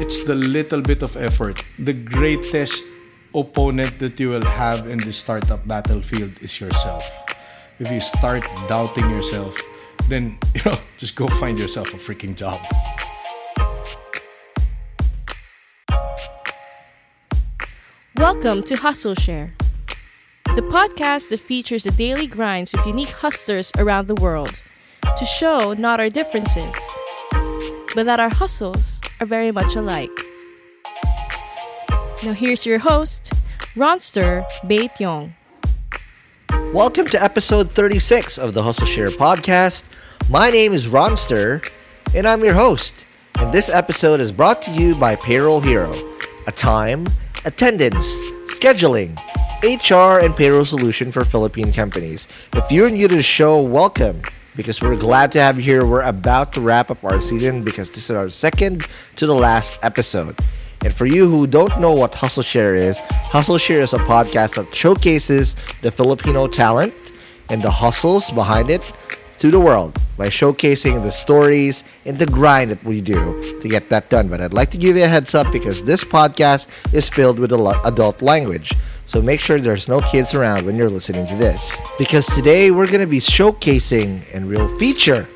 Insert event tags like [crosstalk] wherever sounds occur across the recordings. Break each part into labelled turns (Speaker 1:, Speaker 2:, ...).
Speaker 1: It's the little bit of effort. The greatest opponent that you will have in the startup battlefield is yourself. If you start doubting yourself, then [laughs] you know, just go find yourself a freaking job.
Speaker 2: Welcome to Hustle Share, the podcast that features the daily grinds of unique hustlers around the world to show not our differences, but that our hustles are very much alike. Now, here's your host, Ronster Bait Yong.
Speaker 3: Welcome to episode 36 of the Hustle Share podcast. My name is Ronster, and I'm your host. And this episode is brought to you by Payroll Hero, a time, attendance, scheduling, HR, and payroll solution for Philippine companies. If you're new to the show, welcome because we're glad to have you here. We're about to wrap up our season because this is our second to the last episode. And for you who don't know what Hustle Share is, Hustle Share is a podcast that showcases the Filipino talent and the hustles behind it to the world by showcasing the stories and the grind that we do to get that done. But I'd like to give you a heads up because this podcast is filled with adult language. So make sure there's no kids around when you're listening to this. Because today we're going to be showcasing and real feature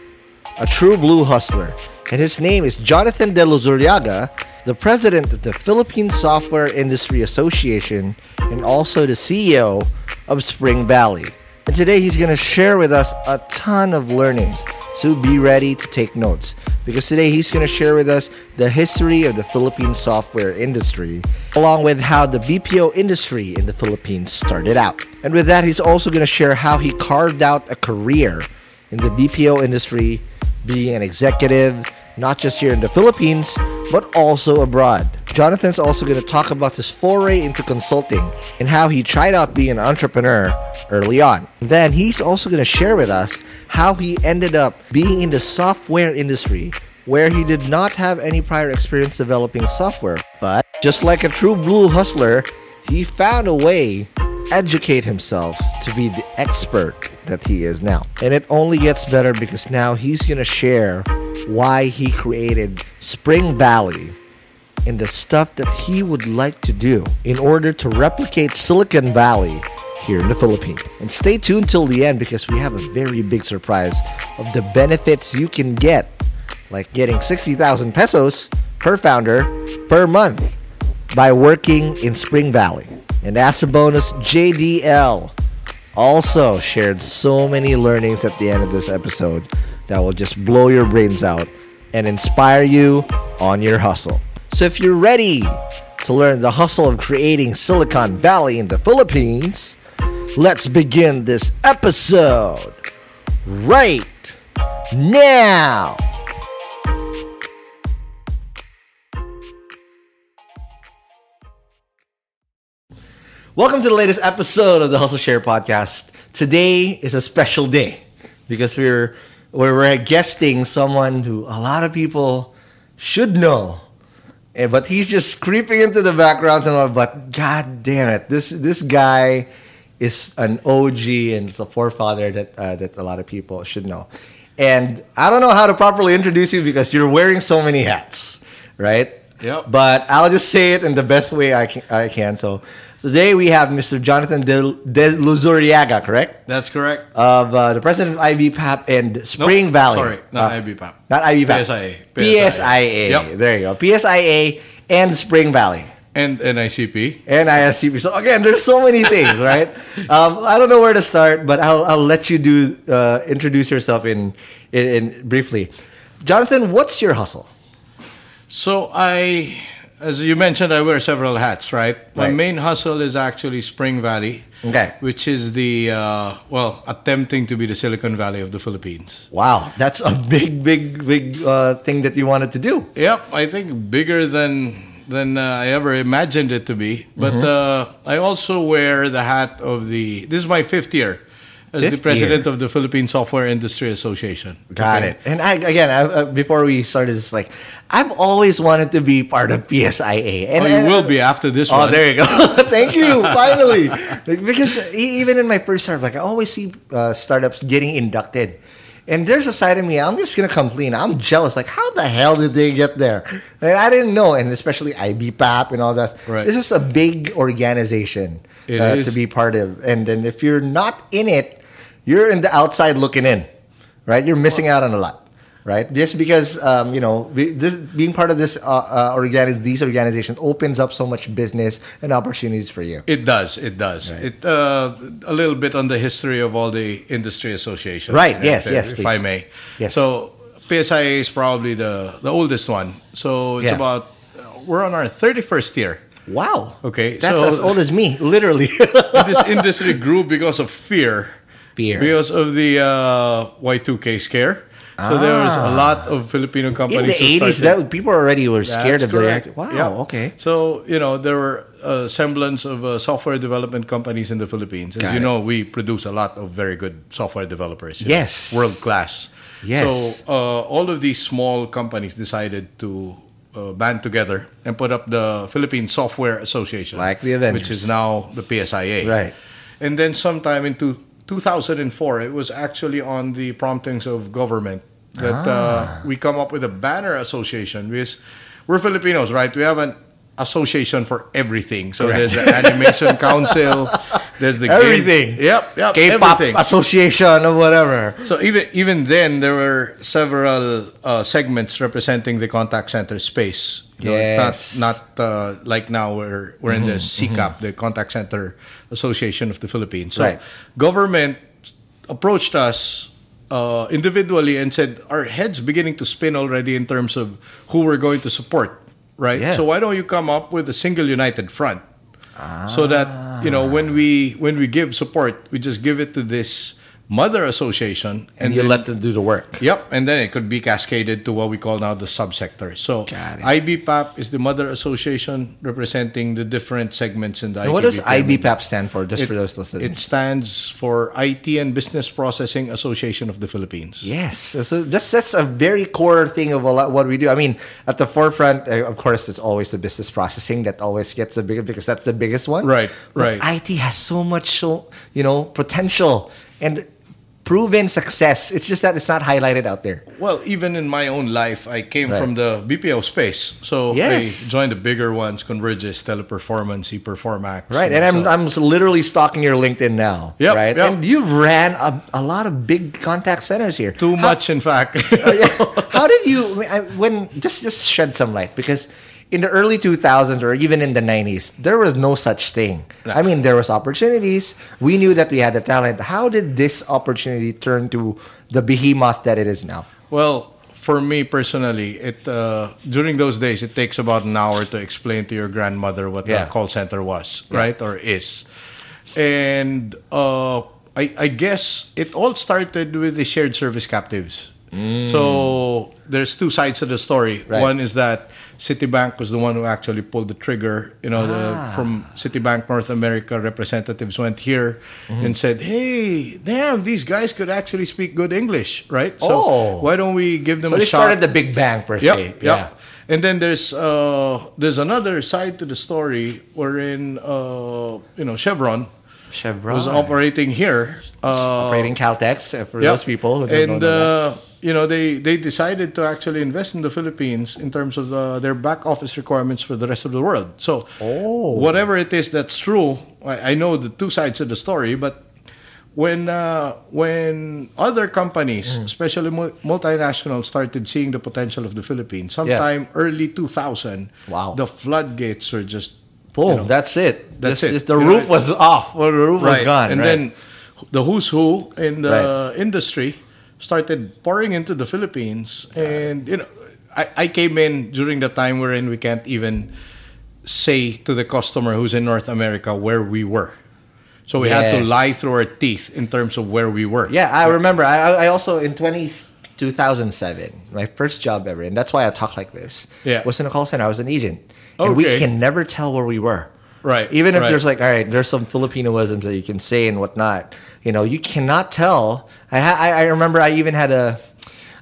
Speaker 3: a true blue hustler. And his name is Jonathan De Luzuriaga, the president of the Philippine Software Industry Association and also the CEO of Spring Valley. And today he's going to share with us a ton of learnings. So be ready to take notes because today he's going to share with us the history of the Philippine software industry, along with how the BPO industry in the Philippines started out. And with that, he's also going to share how he carved out a career in the BPO industry, being an executive, not just here in the Philippines, but also abroad. Jonathan's also going to talk about his foray into consulting and how he tried out being an entrepreneur early on. Then he's also going to share with us how he ended up being in the software industry where he did not have any prior experience developing software. But just like a true blue hustler, he found a way educate himself to be the expert that he is now. And it only gets better because now he's going to share why he created Spring Valley and the stuff that he would like to do in order to replicate Silicon Valley here in the Philippines. And stay tuned till the end because we have a very big surprise of the benefits you can get, like getting 60,000 pesos per founder per month by working in Spring Valley. And as a bonus, JDL also shared so many learnings at the end of this episode that will just blow your brains out and inspire you on your hustle. So if you're ready to learn the hustle of creating Silicon Valley in the Philippines, let's begin this episode right now. Welcome to the latest episode of the Hustle Share podcast. Today is a special day because we're we're, we're guesting someone who a lot of people should know, Eh, but he's just creeping into the background and all. But god damn it, this this guy is an OG and it's a forefather that uh, that a lot of people should know. And I don't know how to properly introduce you because you're wearing so many hats, right?
Speaker 1: Yep.
Speaker 3: But I'll just say it in the best way I can. I can. So today we have Mr. Jonathan De, Luzuriaga, correct?
Speaker 1: That's correct.
Speaker 3: Of uh, the president of IBPAP and Spring
Speaker 1: Nope,
Speaker 3: Valley.
Speaker 1: Sorry, not
Speaker 3: Uh,
Speaker 1: IBPAP.
Speaker 3: Not IBPAP.
Speaker 1: PSIA.
Speaker 3: PSIA.
Speaker 1: Yep.
Speaker 3: There you go. PSIA and Spring Valley.
Speaker 1: And NICP.
Speaker 3: And ISCP. So again, there's so many [laughs] things, right? Um, I don't know where to start, but I'll, I'll let you do uh, introduce yourself in, in in briefly. Jonathan, what's your hustle?
Speaker 1: So I, as you mentioned, I wear several hats, right? My
Speaker 3: Right.
Speaker 1: main hustle is actually Spring Valley.
Speaker 3: Okay.
Speaker 1: Which is the, uh, well, attempting to be the Silicon Valley of the Philippines.
Speaker 3: Wow, that's a big, big, big uh, thing that you wanted to do.
Speaker 1: Yep, I think bigger than than uh, I ever imagined it to be. But
Speaker 3: Mm-hmm.
Speaker 1: uh, I also wear the hat of the. This is my fifth year as the president
Speaker 3: year.
Speaker 1: of the Philippine Software Industry Association.
Speaker 3: Got
Speaker 1: Okay?
Speaker 3: it. And I, again, I, uh, before we started, it's like I've always wanted to be part of PSIA, and
Speaker 1: Oh, you
Speaker 3: and-
Speaker 1: will be after this
Speaker 3: Oh,
Speaker 1: one.
Speaker 3: there you go. [laughs] Thank you. [laughs] Finally, because even in my first startup, like I always see uh, startups getting inducted, and there's a side of me. I'm just gonna complain. I'm jealous. Like, how the hell did they get there? And I didn't know, and especially IBPAP and all that.
Speaker 1: Right.
Speaker 3: This is a big organization uh, to be part of, and then if you're not in it, you're in the outside looking in, right? You're missing out on a lot. Right, just because um, you know be- this being part of this uh, uh, organiz- these organizations opens up so much business and opportunities for you.
Speaker 1: It does. It does. It uh, a little bit on the history of all the industry associations.
Speaker 3: Right,
Speaker 1: if-
Speaker 3: yes,
Speaker 1: if,
Speaker 3: yes,
Speaker 1: If
Speaker 3: please.
Speaker 1: I may.
Speaker 3: Yes.
Speaker 1: So PSIA is probably the the oldest one. So it's
Speaker 3: Yeah.
Speaker 1: about we're on our thirty first year.
Speaker 3: Wow.
Speaker 1: Okay,
Speaker 3: That's
Speaker 1: so-
Speaker 3: as old as me, literally. [laughs]
Speaker 1: this industry grew because of fear.
Speaker 3: Fear.
Speaker 1: Because of the uh, Y2K scare. So there was a lot of Filipino companies.
Speaker 3: In
Speaker 1: the
Speaker 3: eighties, that people already were scared of the. Wow.
Speaker 1: Yeah.
Speaker 3: Okay.
Speaker 1: So you know there were a semblance of uh, software development companies in the Philippines. As
Speaker 3: Got
Speaker 1: you
Speaker 3: it.
Speaker 1: know, we produce a lot of very good software developers.
Speaker 3: Yes.
Speaker 1: world class.
Speaker 3: Yes.
Speaker 1: So uh, all of these small companies decided to uh, band together and put up the Philippine Software Association,
Speaker 3: Like the Avengers.
Speaker 1: which is now the PSIA.
Speaker 3: Right.
Speaker 1: And then sometime into 2004, it was actually on the promptings of government that
Speaker 3: Ah.
Speaker 1: uh, we come up with a banner association because we're Filipinos, right? We have an association for everything. So there's the animation [laughs] council, there's the game-
Speaker 3: Everything.
Speaker 1: Yep, yep,
Speaker 3: K-pop
Speaker 1: everything.
Speaker 3: association or whatever.
Speaker 1: So even even then, there were several uh, segments representing the contact center space. You know,
Speaker 3: Yes.
Speaker 1: not not uh, like now we're we're in the CCAP, the Contact Center Association of the Philippines. So
Speaker 3: Right.
Speaker 1: government approached us uh, individually and said our heads beginning to spin already in terms of who we're going to support. Right.
Speaker 3: Yeah.
Speaker 1: So why don't you come up with a single united front? so that you know when we when we give support we just give it to this mother association
Speaker 3: And, you
Speaker 1: then-
Speaker 3: let them do the work.
Speaker 1: Yep, and then it could be cascaded to what we call now the subsector. So IBPAP is the mother association representing the different segments in the
Speaker 3: And what does. IBPAP stand for? Just
Speaker 1: It-
Speaker 3: for those listening.
Speaker 1: It stands for IT and Business Processing Association of the Philippines.
Speaker 3: Yes, so that's that's a very core thing of a lot what we do. I mean, at the forefront, uh, of course, it's always the business processing that always gets the bigger because that's the biggest one.
Speaker 1: Right,
Speaker 3: But
Speaker 1: right.
Speaker 3: IT has so much, so you know, potential and proven success. It's just that it's not highlighted out there.
Speaker 1: Well, even in my own life, I came
Speaker 3: Right.
Speaker 1: from the BPO space. So
Speaker 3: Yes.
Speaker 1: I joined the bigger ones, Convergys, Teleperformance, ePerformax.
Speaker 3: Right,
Speaker 1: you
Speaker 3: and
Speaker 1: know,
Speaker 3: I'm
Speaker 1: so-
Speaker 3: I'm literally stalking your LinkedIn now.
Speaker 1: Yep,
Speaker 3: right,
Speaker 1: yep.
Speaker 3: and you've ran a, a lot of big contact centers here.
Speaker 1: too much, in fact. [laughs]
Speaker 3: Oh, [laughs] How did you I- when just just shed some light because in the early 2000s or even in the 90s, there was no such thing. I mean, there was opportunities. We knew that we had the talent. How did this opportunity turn to the behemoth that it is now?
Speaker 1: Well, for me personally, it uh, during those days it takes about an hour to explain to your grandmother what
Speaker 3: Yeah.
Speaker 1: the call center was, right, or is, and uh, I, I guess it all started with the shared service captives. So there's two sides to the story.
Speaker 3: Mm. Right.
Speaker 1: One is that Citibank was the one who actually pulled the trigger. You know,
Speaker 3: Ah.
Speaker 1: the, from Citibank North America representatives went here
Speaker 3: Mm-hmm.
Speaker 1: and said, "Hey, damn, these guys could actually speak good English, right? So
Speaker 3: Oh.
Speaker 1: why don't we give them
Speaker 3: So
Speaker 1: a
Speaker 3: they
Speaker 1: shot?"
Speaker 3: started the Big Bang per
Speaker 1: Yep,
Speaker 3: se.
Speaker 1: yep.
Speaker 3: Yeah.
Speaker 1: And then there's uh, there's another side to the story wherein uh, you know Chevron
Speaker 3: Chevron
Speaker 1: was operating here, uh,
Speaker 3: operating Caltex uh, for
Speaker 1: yeah.
Speaker 3: those people
Speaker 1: and uh, you know they they decided to actually invest in the Philippines in terms of uh, their back office requirements for the rest of the world. So
Speaker 3: Oh.
Speaker 1: whatever it is that's true, I, I know the two sides of the story, but when uh, when other companies,
Speaker 3: Mm.
Speaker 1: especially multinationals, started seeing the potential of the Philippines, sometime early 2000,
Speaker 3: Wow.
Speaker 1: the floodgates were just
Speaker 3: Boom,
Speaker 1: you know,
Speaker 3: that's it.
Speaker 1: that's
Speaker 3: This
Speaker 1: it.
Speaker 3: is- the
Speaker 1: You know,
Speaker 3: roof was off. Well, the roof was gone.
Speaker 1: and
Speaker 3: right.
Speaker 1: then the who's who in the
Speaker 3: Right.
Speaker 1: industry started pouring into the Philippines, and you know, I, I came in during the time wherein we can't even say to the customer who's in North America where we were. So we had to lie through our teeth in terms of where we were.
Speaker 3: Yeah, I remember. I, I- also in 20, 2007, my first job ever, and that's why I talk like this.
Speaker 1: Yeah.
Speaker 3: was in a call center. I was an agent, and we can never tell where we were.
Speaker 1: Right,
Speaker 3: Even if
Speaker 1: right.
Speaker 3: there's like, all right, there's some Filipinoisms that you can say and whatnot. You know, you cannot tell. I I remember I even had a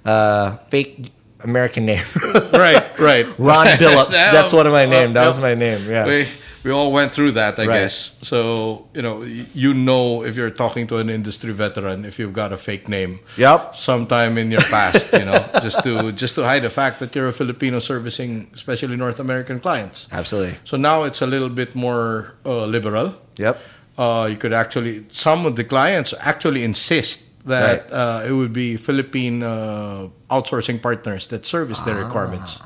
Speaker 3: uh, fake American name, [laughs]
Speaker 1: right, right. [laughs]
Speaker 3: Ron [laughs] Billups. That's one of my name. That was my name. Yeah.
Speaker 1: We we all went through that, I
Speaker 3: Right.
Speaker 1: guess. So you know, you know if you're talking to an industry veteran if you've got a fake name.
Speaker 3: Yep.
Speaker 1: Sometime in your past, you know, just to just to hide the fact that you're a Filipino servicing, especially North American clients.
Speaker 3: Absolutely.
Speaker 1: So now it's a little bit more uh, liberal.
Speaker 3: Yep.
Speaker 1: Uh, you could actually some of the clients actually insist that
Speaker 3: Right.
Speaker 1: uh, it would be Philippine uh, outsourcing partners that service their requirements.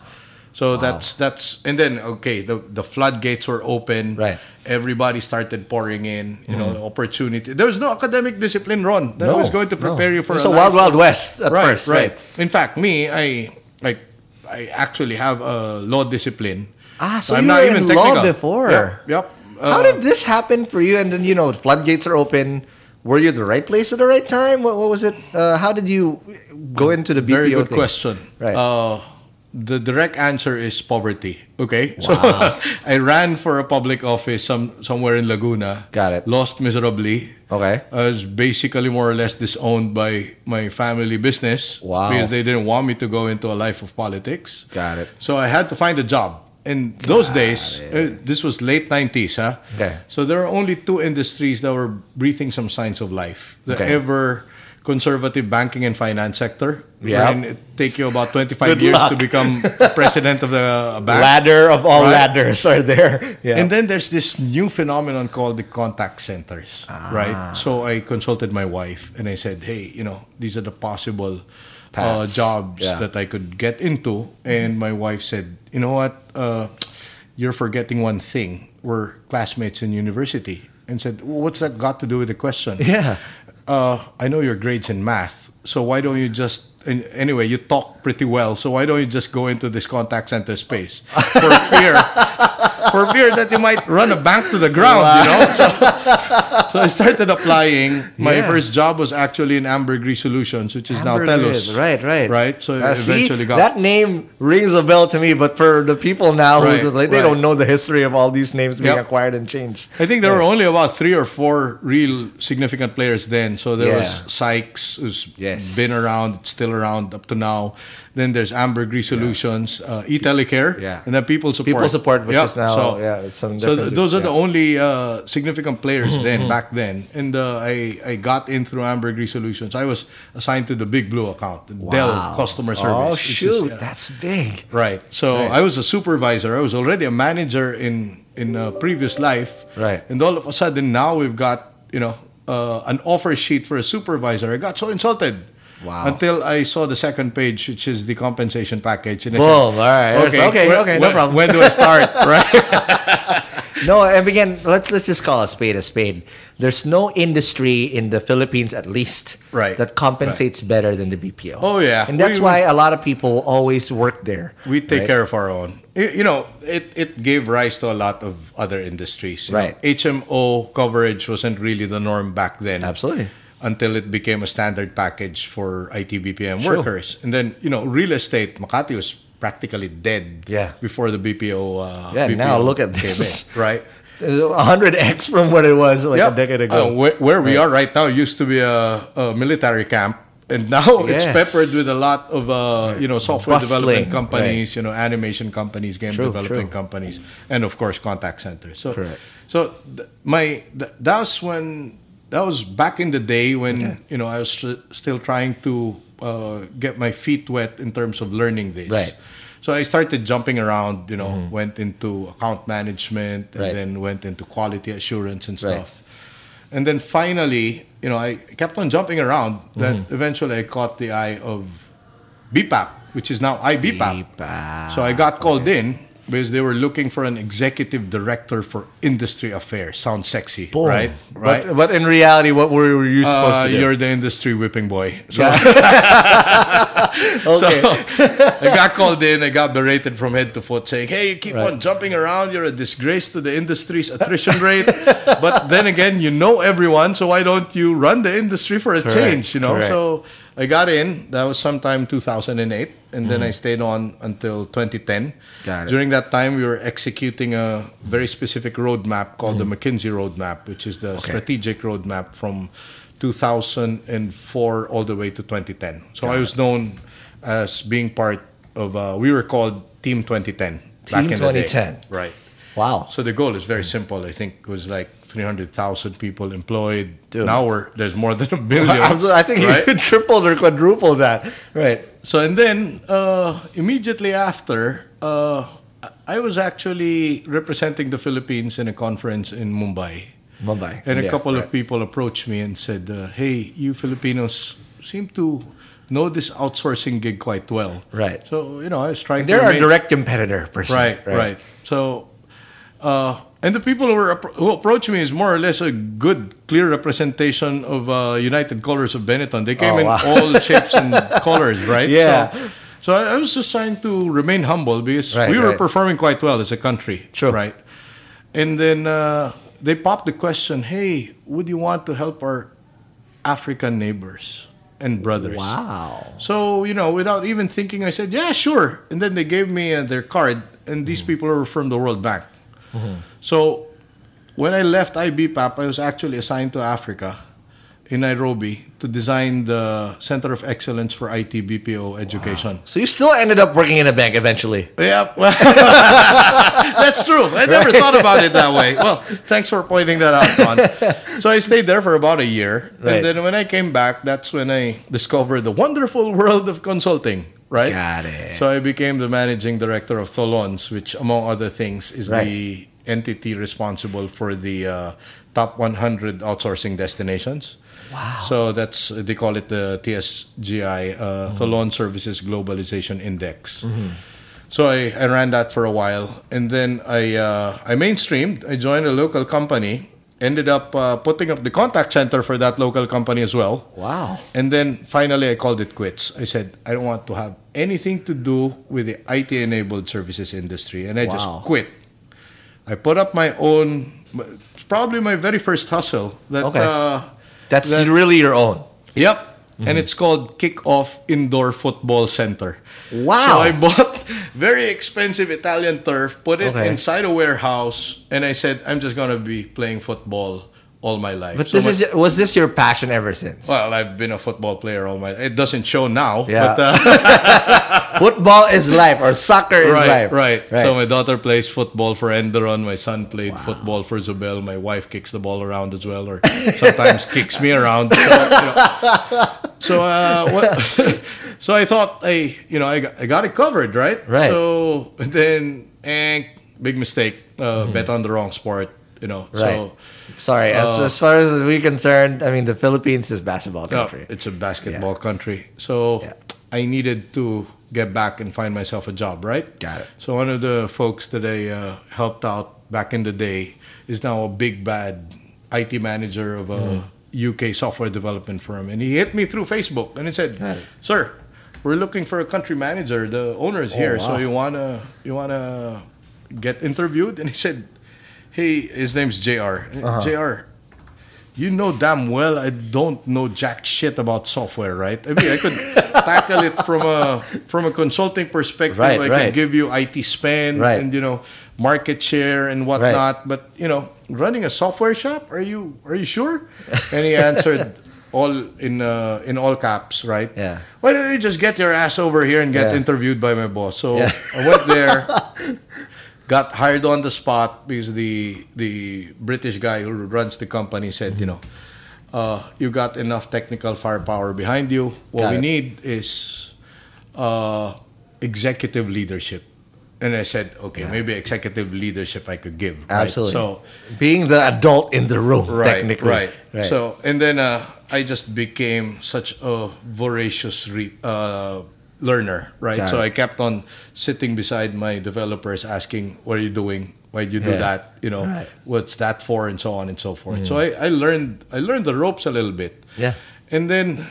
Speaker 1: So that's that's and then okay the the floodgates were open.
Speaker 3: Right.
Speaker 1: Everybody started pouring in. You know, opportunity. There was no academic discipline, Ron. That
Speaker 3: No,
Speaker 1: was going to
Speaker 3: no.
Speaker 1: prepare you for
Speaker 3: It's
Speaker 1: a
Speaker 3: a wild,
Speaker 1: life
Speaker 3: wild west at
Speaker 1: right,
Speaker 3: first.
Speaker 1: right. In fact, me, I like I actually have a law discipline.
Speaker 3: Ah, so
Speaker 1: I'm
Speaker 3: you
Speaker 1: not even
Speaker 3: in law
Speaker 1: technical.
Speaker 3: before.
Speaker 1: Yep. yep.
Speaker 3: How
Speaker 1: Uh,
Speaker 3: did this happen for you? And then you know, floodgates are open. Were you at the right place at the right time? What, what was it? Uh, how did you go into the BPO
Speaker 1: Very good
Speaker 3: thing?
Speaker 1: question.
Speaker 3: Right.
Speaker 1: Uh, the direct answer is poverty. Okay. [laughs] So I ran for a public office some somewhere in Laguna.
Speaker 3: Got it.
Speaker 1: Lost miserably.
Speaker 3: Okay.
Speaker 1: I was basically more or less disowned by my family business.
Speaker 3: Wow.
Speaker 1: Because they didn't want me to go into a life of politics.
Speaker 3: Got it.
Speaker 1: So I had to find a job. In those days, uh, this was late 90s, huh?
Speaker 3: Okay.
Speaker 1: So there are only two industries that were breathing some signs of life. The
Speaker 3: Okay.
Speaker 1: ever conservative banking and finance sector.
Speaker 3: Yeah.
Speaker 1: it take you about 25 years
Speaker 3: luck.
Speaker 1: to become [laughs] president of the bank.
Speaker 3: Ladder of all
Speaker 1: Right.
Speaker 3: ladders are there. Yeah. [laughs]
Speaker 1: And then there's this new phenomenon called the contact centers,
Speaker 3: Ah.
Speaker 1: right? So I consulted my wife and I said, hey, you know, these are the possible uh, jobs
Speaker 3: Yeah.
Speaker 1: that I could get into. And my wife said, you know what? Uh, you're forgetting one thing. We're classmates in university. And said, well, what's that got to do with the question? [laughs]
Speaker 3: yeah.
Speaker 1: uh, I know your grades in math, so why don't you just and anyway you talk pretty well, so why don't you just go into this contact center space [laughs] for fear for fear that you might run a bank to the ground, you know? So, so I started applying. My
Speaker 3: Yeah.
Speaker 1: first job was actually in Ambergris Solutions, which is now TELUS.
Speaker 3: Grid. Right, right.
Speaker 1: Right. So
Speaker 3: Uh, see,
Speaker 1: eventually got
Speaker 3: that name rings a bell to me, but for the people now
Speaker 1: Right,
Speaker 3: who like, they
Speaker 1: right.
Speaker 3: don't know the history of all these names being
Speaker 1: Yep.
Speaker 3: acquired and changed.
Speaker 1: I think there were only about three or four real significant players then. So there
Speaker 3: Yeah.
Speaker 1: was Sykes, who's
Speaker 3: Yes.
Speaker 1: been around, still around up to now. Then there's Ambergris Solutions, uh, eTelecare,
Speaker 3: Yeah.
Speaker 1: and then People Support.
Speaker 3: People Support, which
Speaker 1: Yeah,
Speaker 3: is now
Speaker 1: so-
Speaker 3: yeah, some
Speaker 1: So th- those are the
Speaker 3: yeah. Mm-hmm,
Speaker 1: only uh, significant players then, back then. And uh, I, I got in through Ambergris Solutions. I was assigned to the Big Blue account, the Dell customer service.
Speaker 3: Oh
Speaker 1: is,
Speaker 3: shoot,
Speaker 1: uh,
Speaker 3: that's big.
Speaker 1: Right. So I was a supervisor. I was already a manager in in a previous life.
Speaker 3: Right.
Speaker 1: And all of a sudden now we've got you know uh, an offer sheet for a supervisor. I got so insulted.
Speaker 3: Wow.
Speaker 1: Until I saw the second page, which is the compensation package. And
Speaker 3: Boom. All right. Okay.
Speaker 1: when-
Speaker 3: Okay. No
Speaker 1: when-
Speaker 3: problem.
Speaker 1: When do I start? [laughs] right? [laughs]
Speaker 3: No, and again, let's let's just call a spade a spade. There's no industry in the Philippines, at least,
Speaker 1: Right.
Speaker 3: that compensates better than the BPO.
Speaker 1: Oh, yeah.
Speaker 3: and that's
Speaker 1: We-
Speaker 3: why a lot of people always work there.
Speaker 1: We take
Speaker 3: right?
Speaker 1: care of our own. You know, it, it gave rise to a lot of other industries. you know.
Speaker 3: Right.
Speaker 1: HMO coverage wasn't really the norm back then.
Speaker 3: Absolutely.
Speaker 1: Until it became a standard package for IT BPM
Speaker 3: Sure.
Speaker 1: workers. And then, you know, real estate, Makati was practically dead
Speaker 3: Yeah.
Speaker 1: before the BPO. Uh,
Speaker 3: Yeah,
Speaker 1: BPO
Speaker 3: now look at this.
Speaker 1: in, right? [laughs]
Speaker 3: hundred x from what it was like
Speaker 1: Yeah.
Speaker 3: a decade
Speaker 1: Uh,
Speaker 3: ago.
Speaker 1: where, where we are right now used to be a, a military camp, and now [laughs] it's peppered with a lot of uh, you know software
Speaker 3: Bustling,
Speaker 1: development companies, you know animation companies, game
Speaker 3: True,
Speaker 1: development
Speaker 3: true.
Speaker 1: companies, and of course contact centers. So,
Speaker 3: Correct.
Speaker 1: so th- my th- that was when that was back in the day when you know I was st- still trying to uh, get my feet wet in terms of learning this.
Speaker 3: Right. Mm-hmm.
Speaker 1: So I started jumping around, you know, went into account management and
Speaker 3: Right.
Speaker 1: then went into quality assurance and
Speaker 3: Right.
Speaker 1: stuff. And then finally, you know, I kept on jumping around that
Speaker 3: Mm-hmm.
Speaker 1: eventually I caught the eye of BPAP, which is now IBPAP.
Speaker 3: BPAP,
Speaker 1: So I got called in because they were looking for an executive director for industry affairs. Sounds sexy,
Speaker 3: Boom.
Speaker 1: right? Right.
Speaker 3: But, but in reality, what were you supposed
Speaker 1: Uh,
Speaker 3: to do?
Speaker 1: you're the industry whipping boy. So, [laughs] [laughs]
Speaker 3: okay.
Speaker 1: I got called in. I got berated from head to foot, saying, "Hey, you keep
Speaker 3: Right.
Speaker 1: on jumping around. You're a disgrace to the industry's attrition rate. but then again, you know everyone, so why don't you run the industry for a
Speaker 3: Correct,
Speaker 1: change? You know."
Speaker 3: correct.
Speaker 1: So I got in. That was sometime 2008, and then I
Speaker 3: Mm-hmm.
Speaker 1: stayed on until 2010.
Speaker 3: Got it.
Speaker 1: During that time, we were executing a very specific roadmap called
Speaker 3: Mm-hmm.
Speaker 1: the McKinsey Roadmap, which is the strategic roadmap from 2004 all the way to 2010. So I was known as being part of. Uh, we were called Team 2010. back
Speaker 3: Team
Speaker 1: in the day.
Speaker 3: 2010.
Speaker 1: Right.
Speaker 3: wow.
Speaker 1: So the goal is very simple. I think it was like 300,000 people employed.
Speaker 3: Dude.
Speaker 1: Now we're there's more than a billion. [laughs]
Speaker 3: I think
Speaker 1: right?
Speaker 3: you [laughs] tripled or quadrupled that. Right.
Speaker 1: So and then uh, immediately after, uh, I was actually representing the Philippines in a conference in Mumbai.
Speaker 3: Mumbai.
Speaker 1: And a
Speaker 3: Yeah,
Speaker 1: couple
Speaker 3: right.
Speaker 1: of people approached me and said, uh, "Hey, you Filipinos seem to know this outsourcing gig quite well."
Speaker 3: Right.
Speaker 1: So you know, I was trying.
Speaker 3: They're
Speaker 1: to
Speaker 3: our
Speaker 1: remain-
Speaker 3: direct competitor, per se.
Speaker 1: Right, right. So, uh, and the people who were who approached me is more or less a good, clear representation of uh, United Colors of Benetton. They came
Speaker 3: Oh,
Speaker 1: in
Speaker 3: wow.
Speaker 1: all shapes and [laughs] colors, right?
Speaker 3: Yeah.
Speaker 1: So, so I was just trying to remain humble because
Speaker 3: Right,
Speaker 1: we were
Speaker 3: right.
Speaker 1: performing quite well as a country,
Speaker 3: True.
Speaker 1: right? And then uh, they popped the question, "Hey, would you want to help our African neighbors and brothers?"
Speaker 3: Wow.
Speaker 1: So, you know, without even thinking, I said, yeah, sure. And then they gave me uh, their card, and these people were from the World Bank. So, when I left IBPAP, I was actually assigned to Africa in Nairobi to design the Center of Excellence for IT BPO education.
Speaker 3: So you still ended up working in a bank eventually.
Speaker 1: Yeah, [laughs] that's true. I never thought about it that way. Well, thanks for pointing that out, Ron. So I stayed there for about a year,
Speaker 3: Right.
Speaker 1: and then when I came back, that's when I discovered the wonderful world of consulting. Right.
Speaker 3: Got it.
Speaker 1: So I became the managing director of Tholons, which, among other things, is
Speaker 3: Right.
Speaker 1: the entity responsible for the uh, top 100 outsourcing destinations. Wow. So that's they call it the TSGI, uh, Tholons Services Globalization Index. So I, I ran that for a while, and then I uh, I mainstreamed. I joined a local company. Ended up uh, putting up the contact center for that local company as well.
Speaker 3: Wow.
Speaker 1: And then finally, I called it quits. I said I don't want to have anything to do with the IT-enabled services industry, and I
Speaker 3: Wow.
Speaker 1: just quit. I put up my own. It's probably my very first hustle. That
Speaker 3: Okay.
Speaker 1: uh,
Speaker 3: That's
Speaker 1: that-
Speaker 3: really your own.
Speaker 1: Yep.
Speaker 3: Mm-hmm.
Speaker 1: And it's called Kick-Off Indoor Football Center.
Speaker 3: Wow.
Speaker 1: So I bought [laughs] very expensive Italian turf, put it
Speaker 3: Okay.
Speaker 1: inside a warehouse, and I said, I'm just going to be playing football all my life.
Speaker 3: But
Speaker 1: So
Speaker 3: this is was this your passion ever since?
Speaker 1: Well, I've been a football player all my It doesn't show now.
Speaker 3: Yeah.
Speaker 1: But, uh, [laughs]
Speaker 3: Football is life, or soccer is
Speaker 1: right,
Speaker 3: life.
Speaker 1: right, Right. So my daughter plays football for Enderun. My son played football for Zobel. My wife kicks the ball around as well, or sometimes [laughs] kicks me around. So, you know. so, uh, what, [laughs] so I thought I, you know, I got, I got it covered, right?
Speaker 3: Right.
Speaker 1: So then, eh, big mistake. Uh, Bet on the wrong sport. You know,
Speaker 3: Right.
Speaker 1: so
Speaker 3: Sorry, as,
Speaker 1: Uh,
Speaker 3: as far as we're concerned, I mean the Philippines is basketball
Speaker 1: yeah,
Speaker 3: country.
Speaker 1: it's a basketball country. So
Speaker 3: Yeah.
Speaker 1: I needed to get back and find myself a job, right?
Speaker 3: Got it.
Speaker 1: So one of the folks that I uh, helped out back in the day is now a big bad IT manager of a
Speaker 3: Hmm.
Speaker 1: UK software development firm, and he hit me through Facebook and he said, "Sir, we're looking for a country manager. The owner is here, so
Speaker 3: Oh,
Speaker 1: you wanna you wanna get interviewed?" And he said, "Hey, his name's Jr.
Speaker 3: Uh-huh.
Speaker 1: Jr. You know damn well I don't know jack shit about software, right? I mean, I could [laughs] tackle it from a from a consulting perspective.
Speaker 3: Right,
Speaker 1: I
Speaker 3: right.
Speaker 1: can give you IT spend
Speaker 3: Right.
Speaker 1: and you know market share and whatnot. But you know, running a software shop, are you are you sure? And he answered [laughs] all in uh, in all caps, right?
Speaker 3: Yeah.
Speaker 1: Why don't you just get your ass over here and get
Speaker 3: Yeah.
Speaker 1: interviewed by my boss? So
Speaker 3: Yeah.
Speaker 1: I went there [laughs] got hired on the spot because the the British guy who runs the company said, you know, uh, you got enough technical firepower behind you. What
Speaker 3: Got
Speaker 1: we
Speaker 3: it.
Speaker 1: need is uh, executive leadership. And I said, okay, maybe executive leadership I could give. right?
Speaker 3: Absolutely.
Speaker 1: So
Speaker 3: being the adult in the room,
Speaker 1: right,
Speaker 3: technically.
Speaker 1: right. So and then uh, I just became such a voracious re- uh, learner, right?
Speaker 3: Got
Speaker 1: so
Speaker 3: it.
Speaker 1: I kept on sitting beside my developers, asking, "What are you doing? Why do you do
Speaker 3: Yeah.
Speaker 1: that? You know,
Speaker 3: Right. Mm.
Speaker 1: what's that for?" And so on and so forth. So I, I learned I learned the ropes a little bit.
Speaker 3: Yeah.
Speaker 1: And then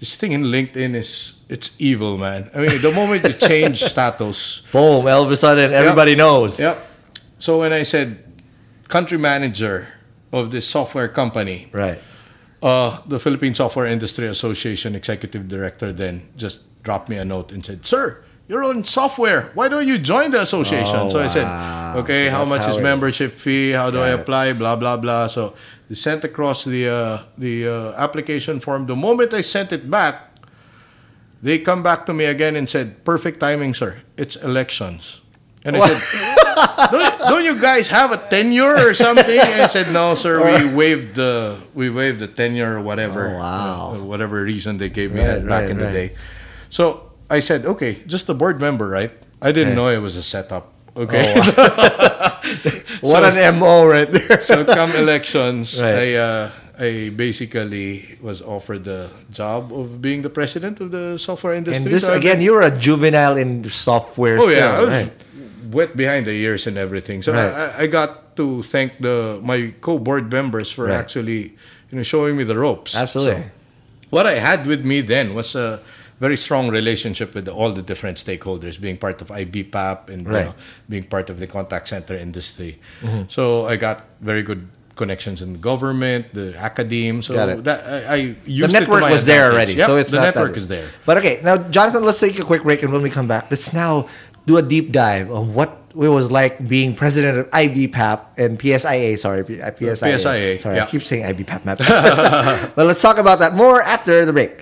Speaker 1: this thing in LinkedIn is it's evil, man. I mean, the moment you change [laughs] status,
Speaker 3: Boom! All of a sudden, everybody knows.
Speaker 1: Yep. So when I said country manager of this software company,
Speaker 3: Right.
Speaker 1: uh, the Philippine Software Industry Association executive director then just dropped me a note and said, "Sir, you're on software. Why don't you join the association?"
Speaker 3: Oh,
Speaker 1: so I said,
Speaker 3: wow.
Speaker 1: "Okay,
Speaker 3: So
Speaker 1: how much
Speaker 3: how
Speaker 1: is membership fee? How do I apply? Blah blah blah." So they sent across the uh, the uh, application form. The moment I sent it back, they come back to me again and said, "Perfect timing, sir. It's elections." And I said, don't, don't you guys have a tenure or something? And I said, no, sir. We waived the we waived the tenure or whatever.
Speaker 3: Oh, wow.
Speaker 1: you know, whatever reason they gave me
Speaker 3: Right,
Speaker 1: back
Speaker 3: right,
Speaker 1: in the
Speaker 3: right.
Speaker 1: day. So I said, okay, just a board member, right? I didn't
Speaker 3: Right.
Speaker 1: know it was a setup. Okay. [laughs]
Speaker 3: What an mo right there.
Speaker 1: so come elections, [laughs]
Speaker 3: Right.
Speaker 1: I uh, I basically was offered the job of being the president of the software industry.
Speaker 3: and this
Speaker 1: So
Speaker 3: again,
Speaker 1: been-
Speaker 3: you were a juvenile in software.
Speaker 1: Oh
Speaker 3: still,
Speaker 1: yeah, I was
Speaker 3: right?
Speaker 1: wet behind the ears and everything. So
Speaker 3: Right.
Speaker 1: I, I got to thank the my co-board members for actually you know showing me the ropes.
Speaker 3: Absolutely.
Speaker 1: So what I had with me then was a very strong relationship with all the different stakeholders, being part of IBPAP and you
Speaker 3: Right.
Speaker 1: know, being part of the contact center industry.
Speaker 3: Mm-hmm.
Speaker 1: So I got very good connections in the government, the academe. So that I, I
Speaker 3: the
Speaker 1: used to
Speaker 3: network was there already,
Speaker 1: Yep,
Speaker 3: so it's
Speaker 1: the network is there.
Speaker 3: But okay, now Jonathan, let's take a quick break, and when we come back, let's now do a deep dive on what it was like being president of IBPAP and PSIA. Sorry, uh, PSIA.
Speaker 1: PSIA,
Speaker 3: Sorry, I keep saying IBPAP. [laughs] but let's talk about that more after the break.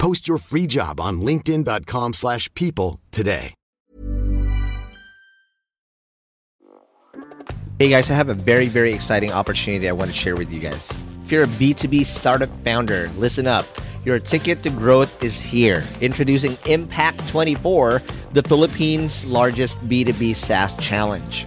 Speaker 4: Post your free job on linkedin.com/people slash people today.
Speaker 3: Hey guys, I have a very, very exciting opportunity I want to share with you guys. If you're a B2B startup founder, listen up. Your ticket to growth is here. Introducing Impact 24, the Philippines' largest B2B SaaS challenge.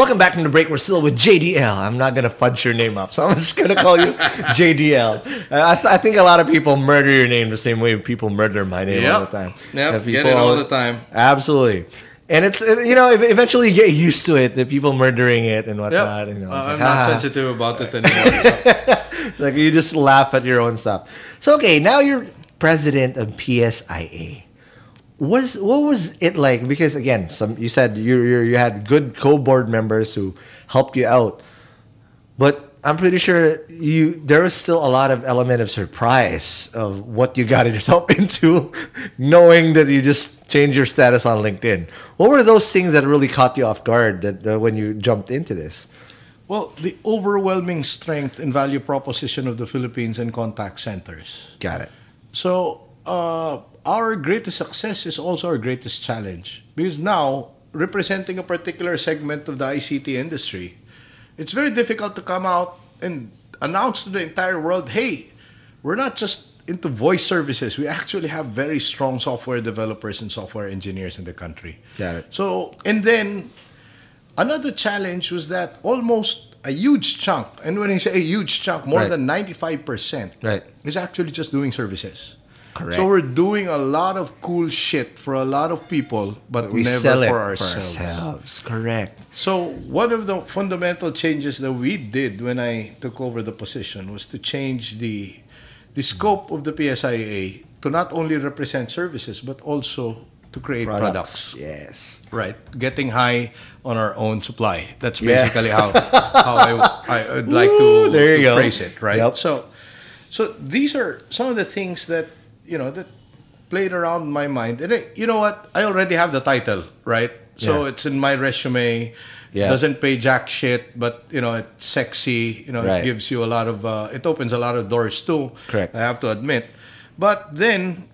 Speaker 3: Welcome back from the break. We're still with JDL. I'm not gonna fudge your name up, so I'm just gonna call you [laughs] JDL. Uh, I, th- I think a lot of people murder your name the same way people murder my name all the time.
Speaker 1: Yep,
Speaker 3: If
Speaker 1: get it all the time.
Speaker 3: Absolutely. And it's you know eventually you get used to it, the people murdering it and whatnot.
Speaker 1: Yep.
Speaker 3: You know,
Speaker 1: Uh,
Speaker 3: it's
Speaker 1: I'm
Speaker 3: like,
Speaker 1: not
Speaker 3: "Ah."
Speaker 1: sensitive about it anymore. [laughs]
Speaker 3: like you just laugh at your own stuff. So okay, now you're president of PSIA. What is what was it like? Because again, some you said you you you had good co-board members who helped you out, but I'm pretty sure you there was still a lot of element of surprise of what you got [laughs] yourself into, knowing that you just changed your status on LinkedIn. What were those things that really caught you off guard that uh, when you jumped into this?
Speaker 1: well, the overwhelming strength and value proposition of the Philippines and contact centers.
Speaker 3: Got it.
Speaker 1: So, uh, our greatest success is also our greatest challenge because now, representing a particular segment of the ICT industry, it's very difficult to come out and announce to the entire world hey, we're not just into voice services, we actually have very strong software developers and software engineers in the country.
Speaker 3: Got it.
Speaker 1: So, and then another challenge was that almost a huge chunk, and when I say a huge chunk, more
Speaker 3: Right.
Speaker 1: than 95%,
Speaker 3: Right.
Speaker 1: is actually just doing services.
Speaker 3: Correct.
Speaker 1: So we're doing a lot of cool shit for a lot of people, but
Speaker 3: we
Speaker 1: never
Speaker 3: sell it
Speaker 1: for ourselves.
Speaker 3: ourselves. Correct.
Speaker 1: So one of the fundamental changes that we did when I took over the position was to change the the scope of the PSIA to not only represent services but also to create products.
Speaker 3: Yes.
Speaker 1: Right, getting high on our own supply. That's
Speaker 3: Yeah.
Speaker 1: basically how [laughs] how I, I would like to,
Speaker 3: Woo, there you
Speaker 1: to
Speaker 3: go.
Speaker 1: phrase it. Right.
Speaker 3: Yep.
Speaker 1: So, so these are some of the things that you know that played around my mind. And I, you know what? I already have the title, right? So
Speaker 3: Yeah.
Speaker 1: it's in my resume.
Speaker 3: Yeah.
Speaker 1: Doesn't pay jack shit, but you know it's sexy. You know
Speaker 3: Right.
Speaker 1: it gives you a lot of. Uh, it opens a lot of doors too.
Speaker 3: Correct.
Speaker 1: I have to admit. But then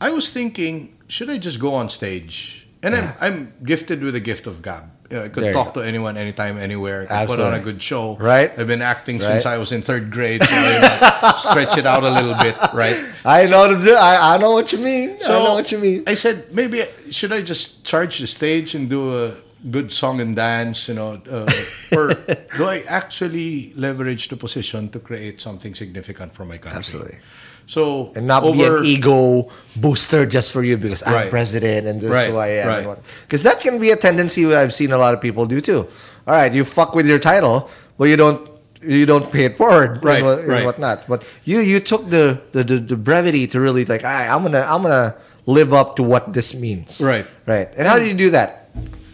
Speaker 1: I was thinking, should I just go on stage? And I'm, I'm gifted with the gift of gab. You know, I could
Speaker 3: There
Speaker 1: talk to anyone, anytime, anywhere. I put on a good show.
Speaker 3: Right.
Speaker 1: I've been acting since I was in third grade, so you know, [laughs] stretch it out a little bit, right?
Speaker 3: I know to do. I, I know what you mean. I know what you mean.
Speaker 1: I said maybe should I just charge the stage and do a good song and dance, you know, uh, or [laughs] do I actually leverage the position to create something significant for my country?
Speaker 3: Absolutely.
Speaker 1: So
Speaker 3: and not be an ego booster just for you because I'm
Speaker 1: Right.
Speaker 3: president and this
Speaker 1: Right,
Speaker 3: is who I am.
Speaker 1: right.
Speaker 3: Because that can be a tendency I've seen a lot of people do too. All right, you fuck with your title, but you don't you don't pay it forward
Speaker 1: Right,
Speaker 3: and, what, and
Speaker 1: right.
Speaker 3: whatnot. But you you took the, the, the, the brevity to really like, all right, I'm gonna I'm gonna live up to what this means.
Speaker 1: Right.
Speaker 3: Right. And how did you do that?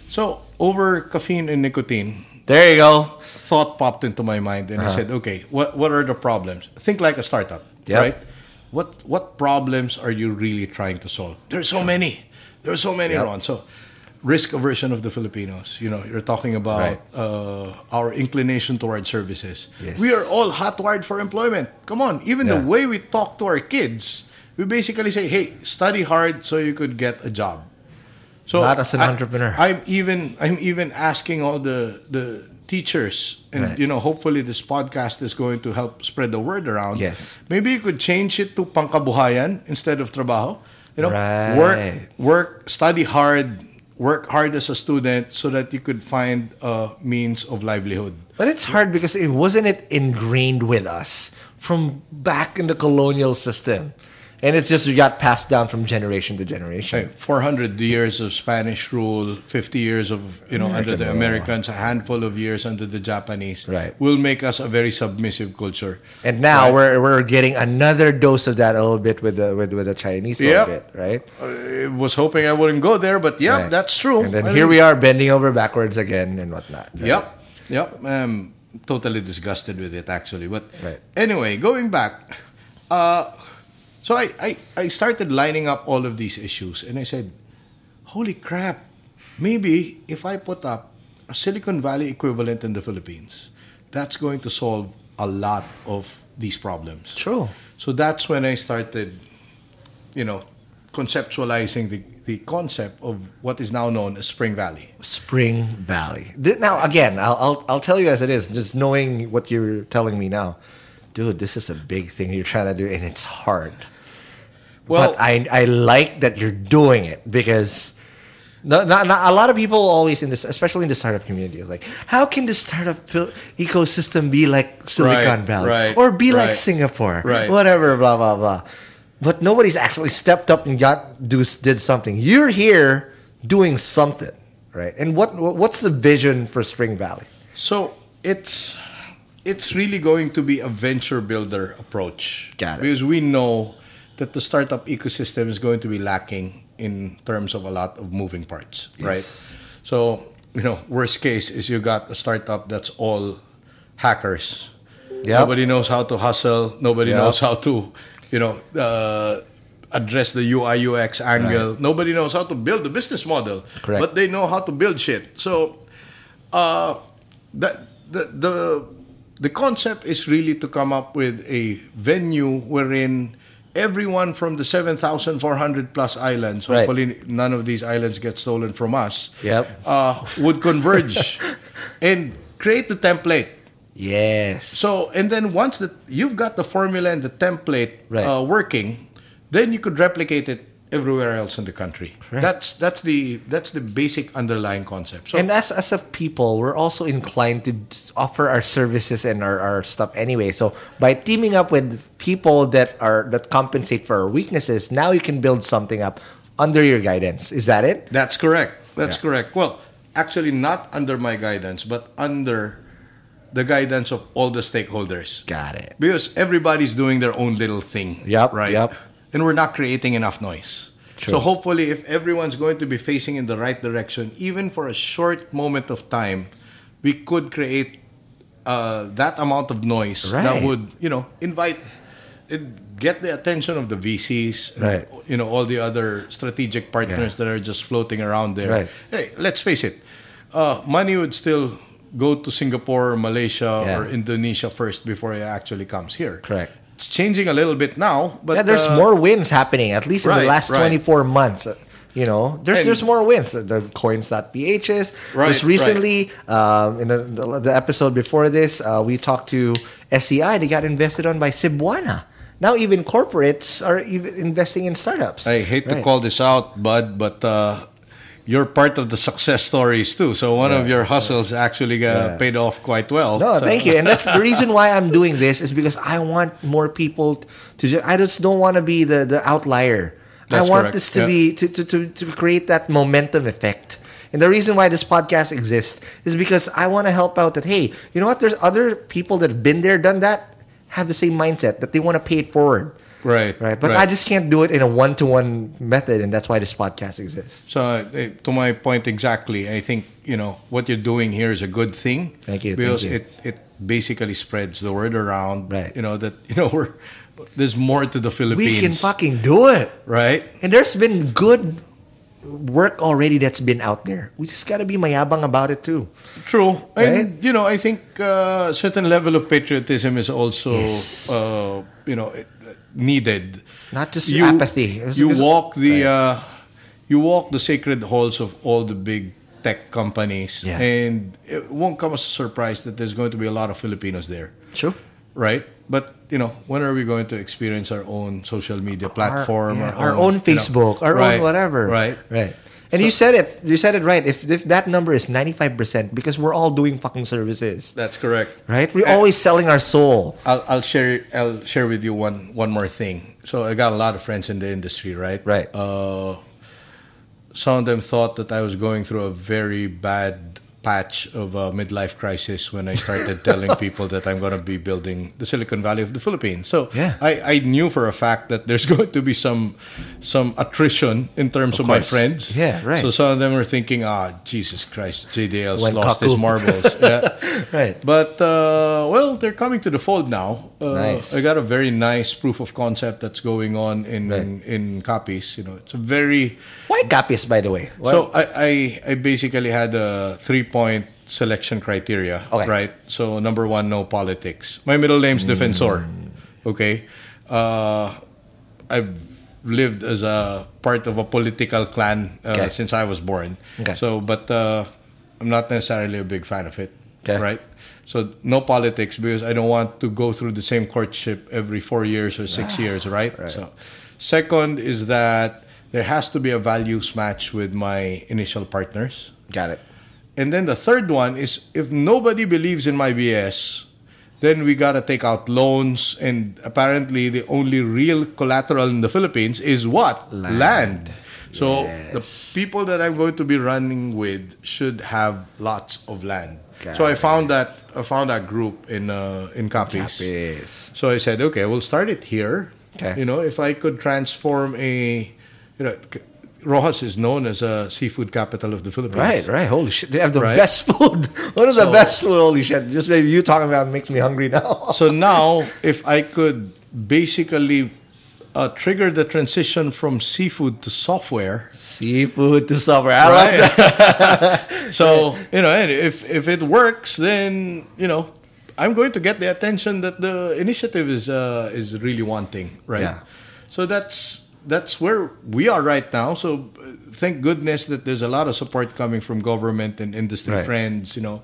Speaker 1: So over caffeine and nicotine,
Speaker 3: There you go.
Speaker 1: thought popped into my mind, and I
Speaker 3: Uh-huh.
Speaker 1: said, okay, what what are the problems? Think like a startup,
Speaker 3: Yep.
Speaker 1: right? What what problems are you really trying to solve? There's so many. There are so many,
Speaker 3: Yep.
Speaker 1: Ron. So risk aversion of the Filipinos. You know, you're talking about
Speaker 3: Right.
Speaker 1: uh, our inclination towards services.
Speaker 3: Yes.
Speaker 1: We are all hotwired for employment. Come on, even the way we talk to our kids, we basically say, "Hey, study hard so you could get a job." So
Speaker 3: Not as an
Speaker 1: I-
Speaker 3: entrepreneur.
Speaker 1: I'm even I'm even asking all the the teachers, and
Speaker 3: Right.
Speaker 1: you know, hopefully this podcast is going to help spread the word around.
Speaker 3: Yes.
Speaker 1: Maybe you could change it to pangkabuhayan instead of trabaho. You know,
Speaker 3: Right.
Speaker 1: work work study hard, work hard as a student so that you could find a means of livelihood.
Speaker 3: But it's hard because it wasn't it ingrained with us from back in the colonial system. And it's just got passed down from generation to generation.
Speaker 1: Hey, 400 years of Spanish rule, 50 years of, you know, under the
Speaker 3: American
Speaker 1: Americans, a handful of years under the Japanese,
Speaker 3: Right.
Speaker 1: will make us a very submissive culture.
Speaker 3: And now
Speaker 1: Right.
Speaker 3: we're we're getting another dose of that a little bit with the with, with the Chinese a
Speaker 1: Yep.
Speaker 3: little bit, right?
Speaker 1: Uh, I was hoping I wouldn't go there, but yeah,
Speaker 3: Right.
Speaker 1: that's true.
Speaker 3: And then
Speaker 1: I
Speaker 3: here
Speaker 1: mean-
Speaker 3: we are bending over backwards again and whatnot. right?
Speaker 1: Yep, yep. I'm totally disgusted with it actually. But anyway, going back, uh, So I, I, I started lining up all of these issues and I said, holy crap, maybe if I put up a Silicon Valley equivalent in the Philippines, that's going to solve a lot of these problems.
Speaker 3: True.
Speaker 1: So that's when I started, you know, conceptualizing the, the concept of what is now known as Spring Valley.
Speaker 3: Spring Valley. Now, again, I'll, I'll I'll tell you as it is. Just knowing what you're telling me now, dude, this is a big thing you're trying to do, and it's hard.
Speaker 1: Well-
Speaker 3: but I I like that you're doing it because. No, not, not, a lot of people always in this, especially in the startup community, is like, how can the startup ecosystem be like Silicon
Speaker 1: Right,
Speaker 3: Valley
Speaker 1: right,
Speaker 3: or be like Singapore,
Speaker 1: right.
Speaker 3: whatever, blah blah blah. But nobody's actually stepped up and got do did something. You're here doing something, right? And what- what's the vision for Spring Valley?
Speaker 1: So it's it's really going to be a venture builder approach.
Speaker 3: Got it.
Speaker 1: Because we know that the startup ecosystem is going to be lacking in terms of a lot of moving parts, right? So, you know, worst case is you got a startup that's all hackers.
Speaker 3: Yep.
Speaker 1: Nobody knows how to hustle. Nobody
Speaker 3: Yep.
Speaker 1: knows how to, you know, uh, address the UI UX angle. Nobody knows how to build the business model.
Speaker 3: Correct.
Speaker 1: But they know how to build shit. So uh, the, the the the concept is really to come up with a venue wherein everyone from the 7,400 plus islands,
Speaker 3: Right.
Speaker 1: hopefully none of these islands get stolen from us,
Speaker 3: Yep.
Speaker 1: uh, would converge [laughs] and create the template.
Speaker 3: Yes.
Speaker 1: So, and then once that you've got the formula and the template
Speaker 3: Right.
Speaker 1: uh, working, then you could replicate it everywhere else in the country. That's that's the that's the basic underlying concept. So,
Speaker 3: and as as a people, we're also inclined to offer our services and our, our stuff anyway. So by teaming up with people that are that compensate for our weaknesses, now you can build something up under your guidance. Is that it?
Speaker 1: That's correct. That's
Speaker 3: Yeah.
Speaker 1: correct. Well, actually, not under my guidance, but under the guidance of all the stakeholders.
Speaker 3: Got it.
Speaker 1: Because everybody's doing their own little thing.
Speaker 3: Yep,
Speaker 1: Right.
Speaker 3: yep.
Speaker 1: And we're not creating enough noise.
Speaker 3: True.
Speaker 1: So hopefully, if everyone's going to be facing in the right direction, even for a short moment of time, we could create uh, that amount of noise that would, you know, invite, it, get the attention of the VCs, and, you know, all the other strategic partners that are just floating around there.
Speaker 3: Right.
Speaker 1: Hey, let's face it, uh, money would still go to Singapore, Malaysia,
Speaker 3: Yeah.
Speaker 1: or Indonesia first before it actually comes here.
Speaker 3: Correct.
Speaker 1: It's changing a little bit now, but
Speaker 3: yeah, there's
Speaker 1: uh,
Speaker 3: more wins happening at least in the last
Speaker 1: right.
Speaker 3: 24 months. You know, there's
Speaker 1: And-
Speaker 3: there's more wins. The coins.phs.
Speaker 1: Right,
Speaker 3: Just recently, um, in the, the, the episode before this, uh, we talked to SCI. They got invested on by Cebuana. Now even corporates are even investing in startups.
Speaker 1: I hate to call this out, Bud, but uh, you're part of the success stories too. So one of your hustles actually got
Speaker 3: Yeah.
Speaker 1: paid off quite well.
Speaker 3: No,
Speaker 1: So-
Speaker 3: thank you. And that's the reason why I'm doing this is because I want more people to. Ju- I just don't want to be the the outlier.
Speaker 1: That's I
Speaker 3: want
Speaker 1: correct.
Speaker 3: this to
Speaker 1: Yeah.
Speaker 3: be to, to, to, to create that momentum effect. And the reason why this podcast exists is because I want to help out that hey, you know what? There's other people that have been there, done that, have the same mindset that they want to pay it forward.
Speaker 1: Right,
Speaker 3: Right. But
Speaker 1: right.
Speaker 3: I just can't do it in a one to one method, and that's why this podcast exists.
Speaker 1: So, uh, to my point exactly, I think you know what you're doing here is a good thing.
Speaker 3: Thank you,
Speaker 1: Because
Speaker 3: thank
Speaker 1: it
Speaker 3: you.
Speaker 1: it basically spreads the word around.
Speaker 3: Right.
Speaker 1: You know that you know [laughs] we're there's more to the Philippines.
Speaker 3: We can fucking do it.
Speaker 1: right.
Speaker 3: And there's been good work already that's been out there. We just gotta be mayabang about it too.
Speaker 1: True,
Speaker 3: Right?
Speaker 1: and you know, I think uh, a certain level of patriotism is also,
Speaker 3: Yes.
Speaker 1: uh, you know, it- needed.
Speaker 3: Not just apathy.
Speaker 1: You walk the,
Speaker 3: Right.
Speaker 1: uh, you walk the sacred halls of all the big tech companies,
Speaker 3: Yeah.
Speaker 1: and it won't come as a surprise that there's going to be a lot of Filipinos there,
Speaker 3: True.
Speaker 1: right? But you know, when are we going to experience our own social media platform,
Speaker 3: our, yeah, our own,
Speaker 1: you know,
Speaker 3: Facebook, our
Speaker 1: right,
Speaker 3: own whatever.
Speaker 1: right?
Speaker 3: Right. And you said it. You said it right. If if that number is ninety five percent, because we're all doing fucking services,
Speaker 1: That's correct.
Speaker 3: right? We're
Speaker 1: Uh,
Speaker 3: always selling our soul.
Speaker 1: I'll, I'll share I'll share with you one one more thing. So I got a lot of friends in the industry, right?
Speaker 3: Right.
Speaker 1: Uh, some of them thought that I was going through a very bad patch of a midlife crisis when I started [laughs] telling people that I'm going to be building the Silicon Valley of the Philippines. So
Speaker 3: Yeah.
Speaker 1: I, I knew for a fact that there's [laughs] going to be some some attrition in terms of,
Speaker 3: Of
Speaker 1: my friends.
Speaker 3: Yeah, right.
Speaker 1: So some of them were thinking, ah, Jesus Christ, JDL's
Speaker 3: Went
Speaker 1: lost his marbles. [laughs] yeah.
Speaker 3: Right.
Speaker 1: But uh, well, they're coming to the fold now. Uh,
Speaker 3: Nice.
Speaker 1: I got a very nice proof of concept that's going on in
Speaker 3: Right.
Speaker 1: in Capiz. You know, it's a very
Speaker 3: Why Capiz, by the way?
Speaker 1: So I, I I basically had a three point selection criteria.
Speaker 3: Okay.
Speaker 1: Right. So number one, no politics. My middle name's Defensor.
Speaker 3: Mm.
Speaker 1: Okay. Uh, I've lived as a part of a political clan uh,
Speaker 3: Okay.
Speaker 1: since I was born.
Speaker 3: Okay.
Speaker 1: So, but uh, I'm not necessarily a big fan of it.
Speaker 3: Okay.
Speaker 1: Right. So no politics because I don't want to go through the same courtship every four years or six years. Right. So, second is that there has to be a values match with my initial partners.
Speaker 3: Got it.
Speaker 1: And then the third one is if nobody believes in my BS, then we got to take out loans. And apparently, the only real collateral in the Philippines is what? Land. So the people that I'm going to be running with should have lots of land. So I found that I found that group in uh, in Capiz.
Speaker 3: Capiz.
Speaker 1: So I said, okay, we'll start it here.
Speaker 3: Okay.
Speaker 1: You know, if I could transform a, you know, Roxas is known as a seafood capital of the Philippines.
Speaker 3: Right, right. Holy shit. They have the
Speaker 1: Right.
Speaker 3: best food. [laughs] What is the
Speaker 1: So-
Speaker 3: best food? Holy shit. Just maybe you talking about makes me hungry now.
Speaker 1: So [laughs] now, if I could basically uh, trigger the transition from seafood to software,
Speaker 3: Seafood to software. I love
Speaker 1: right?
Speaker 3: that. [laughs] [laughs]
Speaker 1: so you know, and if if it works, then you know, I'm going to get the attention that the initiative is uh, is really wanting, right?
Speaker 3: Yeah.
Speaker 1: So that's that's where we are right now. So thank goodness that there's a lot of support coming from government and industry
Speaker 3: Right.
Speaker 1: friends. You know,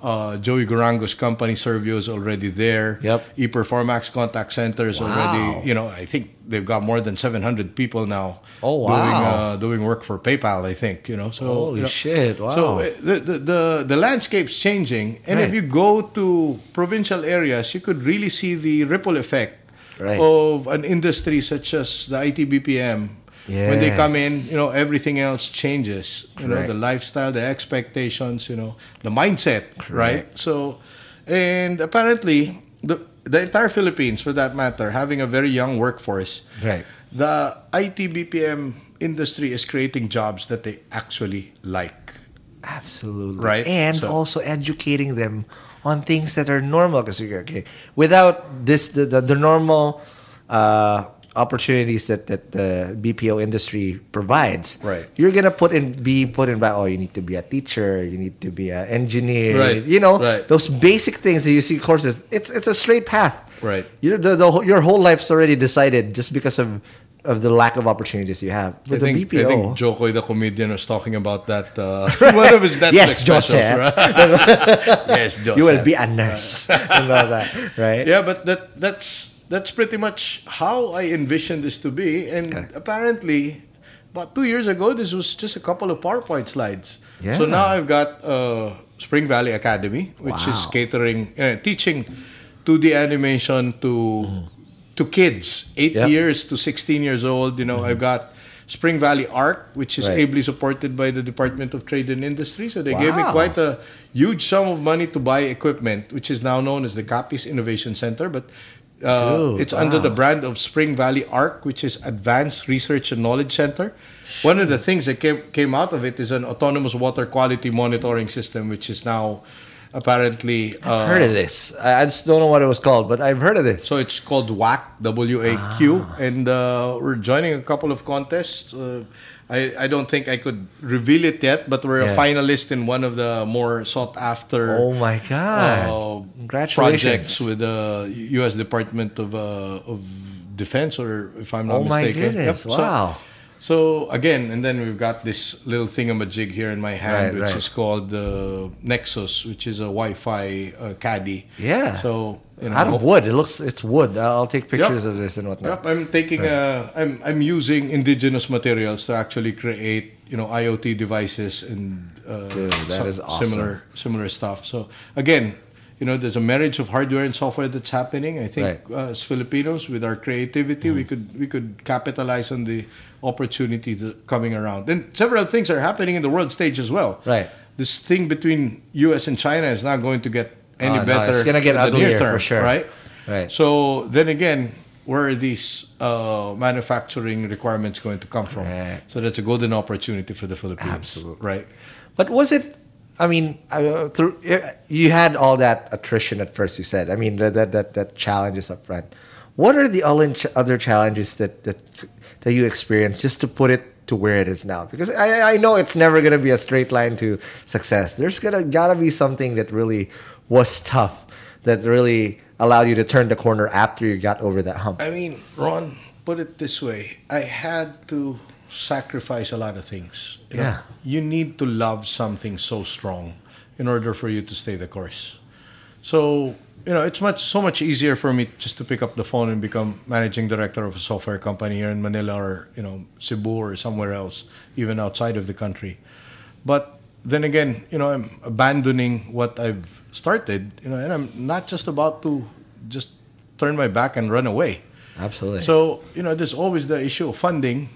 Speaker 1: uh, Joey Gurango's company Servio is already there.
Speaker 3: Yep.
Speaker 1: ePerformax Contact Center is
Speaker 3: Wow.
Speaker 1: already. You know, I think they've got more than 700 people now.
Speaker 3: Oh,
Speaker 1: Doing
Speaker 3: wow.
Speaker 1: uh, doing work for PayPal. I think you know. So
Speaker 3: Holy
Speaker 1: you know,
Speaker 3: shit, wow.
Speaker 1: So uh, the, the the the landscape's changing, and if you go to provincial areas, you could really see the ripple effect
Speaker 3: Right.
Speaker 1: of an industry such as the IT BPM. When they come in, you know everything else changes. You know the lifestyle, the expectations, you know the mindset, right? So, and apparently the the entire Philippines, for that matter, having a very young workforce,
Speaker 3: Right.
Speaker 1: the IT BPM industry is creating jobs that they actually like.
Speaker 3: Absolutely.
Speaker 1: Right,
Speaker 3: And
Speaker 1: so-
Speaker 3: also educating them on things that are normal. Because, okay, without this, the, the, the normal uh, opportunities that, that the BPO industry provides,
Speaker 1: Right.
Speaker 3: you're going to put in, be put in, by, oh, you need to be a teacher, you need to be an engineer.
Speaker 1: Right,
Speaker 3: You know,
Speaker 1: right.
Speaker 3: those basic things that you see courses, it's, it's a straight path.
Speaker 1: Right.
Speaker 3: You're, the, the, your whole life's already decided just because of, of the lack of opportunities you have.
Speaker 1: I
Speaker 3: With
Speaker 1: think,
Speaker 3: the BPO.
Speaker 1: I think Jo Koy the comedian was talking about that. Uh, [laughs] [laughs] one of his Netflix
Speaker 3: Yes,
Speaker 1: specials, right? [laughs] yes, Jose.
Speaker 3: you will be a nurse and all that, right?
Speaker 1: Yeah, but that that's that's pretty much how I envisioned this to be. And
Speaker 3: Okay.
Speaker 1: apparently, about two years ago, this was just a couple of PowerPoint slides.
Speaker 3: Yeah.
Speaker 1: So now I've got uh, Spring Valley Academy, which is catering, uh, teaching 2D animation to to kids, eight
Speaker 3: Yep.
Speaker 1: years to 16 years old. You know, I've got Spring Valley ARC, which is
Speaker 3: Right.
Speaker 1: ably supported by the Department of Trade and Industry. So they gave me quite a huge sum of money to buy equipment, which is now known as the Capiz Innovation Center. But uh,
Speaker 3: Dude,
Speaker 1: it's under the brand of Spring Valley ARC, which is Advanced Research and Knowledge Center. One of the things that came, came out of it is an autonomous water quality monitoring system, which is now apparently.
Speaker 3: I've
Speaker 1: uh,
Speaker 3: heard of this. I I just don't know what it was called, but I've heard of this.
Speaker 1: so it's called WAQ, W A Q,
Speaker 3: Ah.
Speaker 1: and uh, we're joining a couple of contests. I, I don't think I could reveal it yet, but we're
Speaker 3: Yeah.
Speaker 1: a finalist in one of the more sought after
Speaker 3: Oh my god!
Speaker 1: uh,
Speaker 3: Congratulations!
Speaker 1: projects with the U.S. Department of uh, of Defense, or if I'm not
Speaker 3: oh my
Speaker 1: mistaken.
Speaker 3: goodness!
Speaker 1: Yep.
Speaker 3: Wow.
Speaker 1: So, again, and then we've got this little thingamajig here in my hand,
Speaker 3: Right,
Speaker 1: which
Speaker 3: right.
Speaker 1: is called the Nexus, which is a Wi-Fi uh, caddy.
Speaker 3: yeah.
Speaker 1: So you know,
Speaker 3: out of wood. It looks. It's wood. I'll take pictures
Speaker 1: Yep.
Speaker 3: of this and whatnot.
Speaker 1: Yep, I'm taking uh, I'm I'm using indigenous materials to actually create you know IoT devices and uh,
Speaker 3: Dude, that is awesome.
Speaker 1: similar similar stuff. So again, you know, there's a marriage of hardware and software that's happening. I think
Speaker 3: Right. Mm.
Speaker 1: uh, as Filipinos, with our creativity, we could we could capitalize on the opportunity that coming around. And several things are happening in the world stage as well.
Speaker 3: Right.
Speaker 1: this thing between U.S. and China is not going to get any
Speaker 3: Oh, no,
Speaker 1: better.
Speaker 3: it's gonna get
Speaker 1: in the near
Speaker 3: uglier for sure.
Speaker 1: right?
Speaker 3: Right.
Speaker 1: So then again, where are these uh, manufacturing requirements going to come from?
Speaker 3: Correct.
Speaker 1: So that's a golden opportunity for the Philippines.
Speaker 3: Absolutely.
Speaker 1: Right.
Speaker 3: But was it? I mean, uh, through you had all that attrition at first. You said. I mean, that that that, challenges up front. What are the other challenges that that that you experienced just to put it to where it is now? Because I I know it's never gonna be a straight line to success. There's gonna gotta be something that really was tough that really allowed you to turn the corner after you got over that hump.
Speaker 1: I mean, Ron, put it this way: I had to sacrifice a lot of things. You know,
Speaker 3: Yeah.
Speaker 1: you need to love something so strong in order for you to stay the course. So you know, it's much so much easier for me just to pick up the phone and become managing director of a software company here in Manila or you know Cebu or somewhere else, even outside of the country. But then again, you know, I'm abandoning what I've started, you know, and I'm not just about to just turn my back and run away.
Speaker 3: Absolutely.
Speaker 1: So, you know, there's always the issue of funding.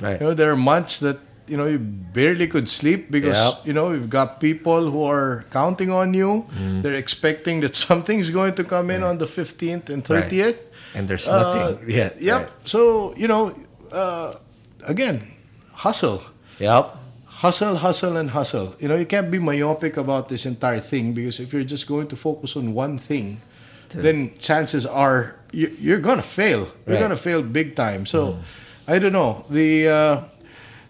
Speaker 3: Right.
Speaker 1: You know, there are months that, you know, you barely could sleep because,
Speaker 3: Yep.
Speaker 1: you know, you've got people who are counting on you.
Speaker 3: Mm.
Speaker 1: They're expecting that [laughs] something's going to come in on the 15th and
Speaker 3: Right.
Speaker 1: 30th.
Speaker 3: And there's
Speaker 1: Uh,
Speaker 3: nothing yet.
Speaker 1: Yep.
Speaker 3: Right.
Speaker 1: So, you know, uh, again, hustle.
Speaker 3: Yep.
Speaker 1: Hustle, hustle, and hustle. You know, you can't be myopic about this entire thing because if you're just going to focus on one thing, then chances are you, you're going to fail. You're going to fail big time. So, I don't know. The uh,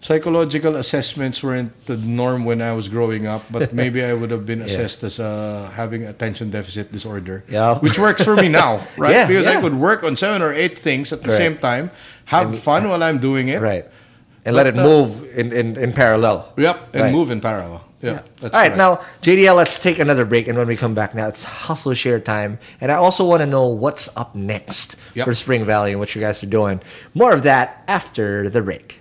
Speaker 1: psychological assessments weren't the norm when I was growing up, but [laughs] maybe I would have been assessed as uh, having attention deficit disorder,
Speaker 3: Yeah.
Speaker 1: which works for me [laughs] now, right?
Speaker 3: Yeah,
Speaker 1: because
Speaker 3: yeah.
Speaker 1: I could work on seven or eight things at the
Speaker 3: Right.
Speaker 1: same time, have fun while I'm doing it,
Speaker 3: Right. And let it
Speaker 1: But, uh,
Speaker 3: move in, in, in parallel.
Speaker 1: Yep, and
Speaker 3: Right.
Speaker 1: move in parallel. Yeah.
Speaker 3: All right,
Speaker 1: correct.
Speaker 3: now JDL, let's take another break, and when we come back, now it's hustle share time, and I also want to know what's up next
Speaker 1: Yep.
Speaker 3: for Spring Valley and what you guys are doing. More of that after the break.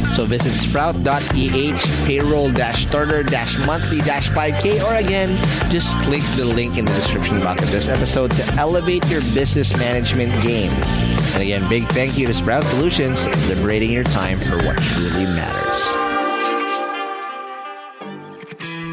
Speaker 3: So visit sprout.ph payroll-starter-monthly-5k or again, just click the link in the description box of this episode to elevate your business management game. And again, big thank you to Sprout Solutions, liberating your time for what truly matters.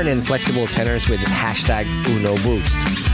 Speaker 3: and flexible tenors with hashtag Uno Boost.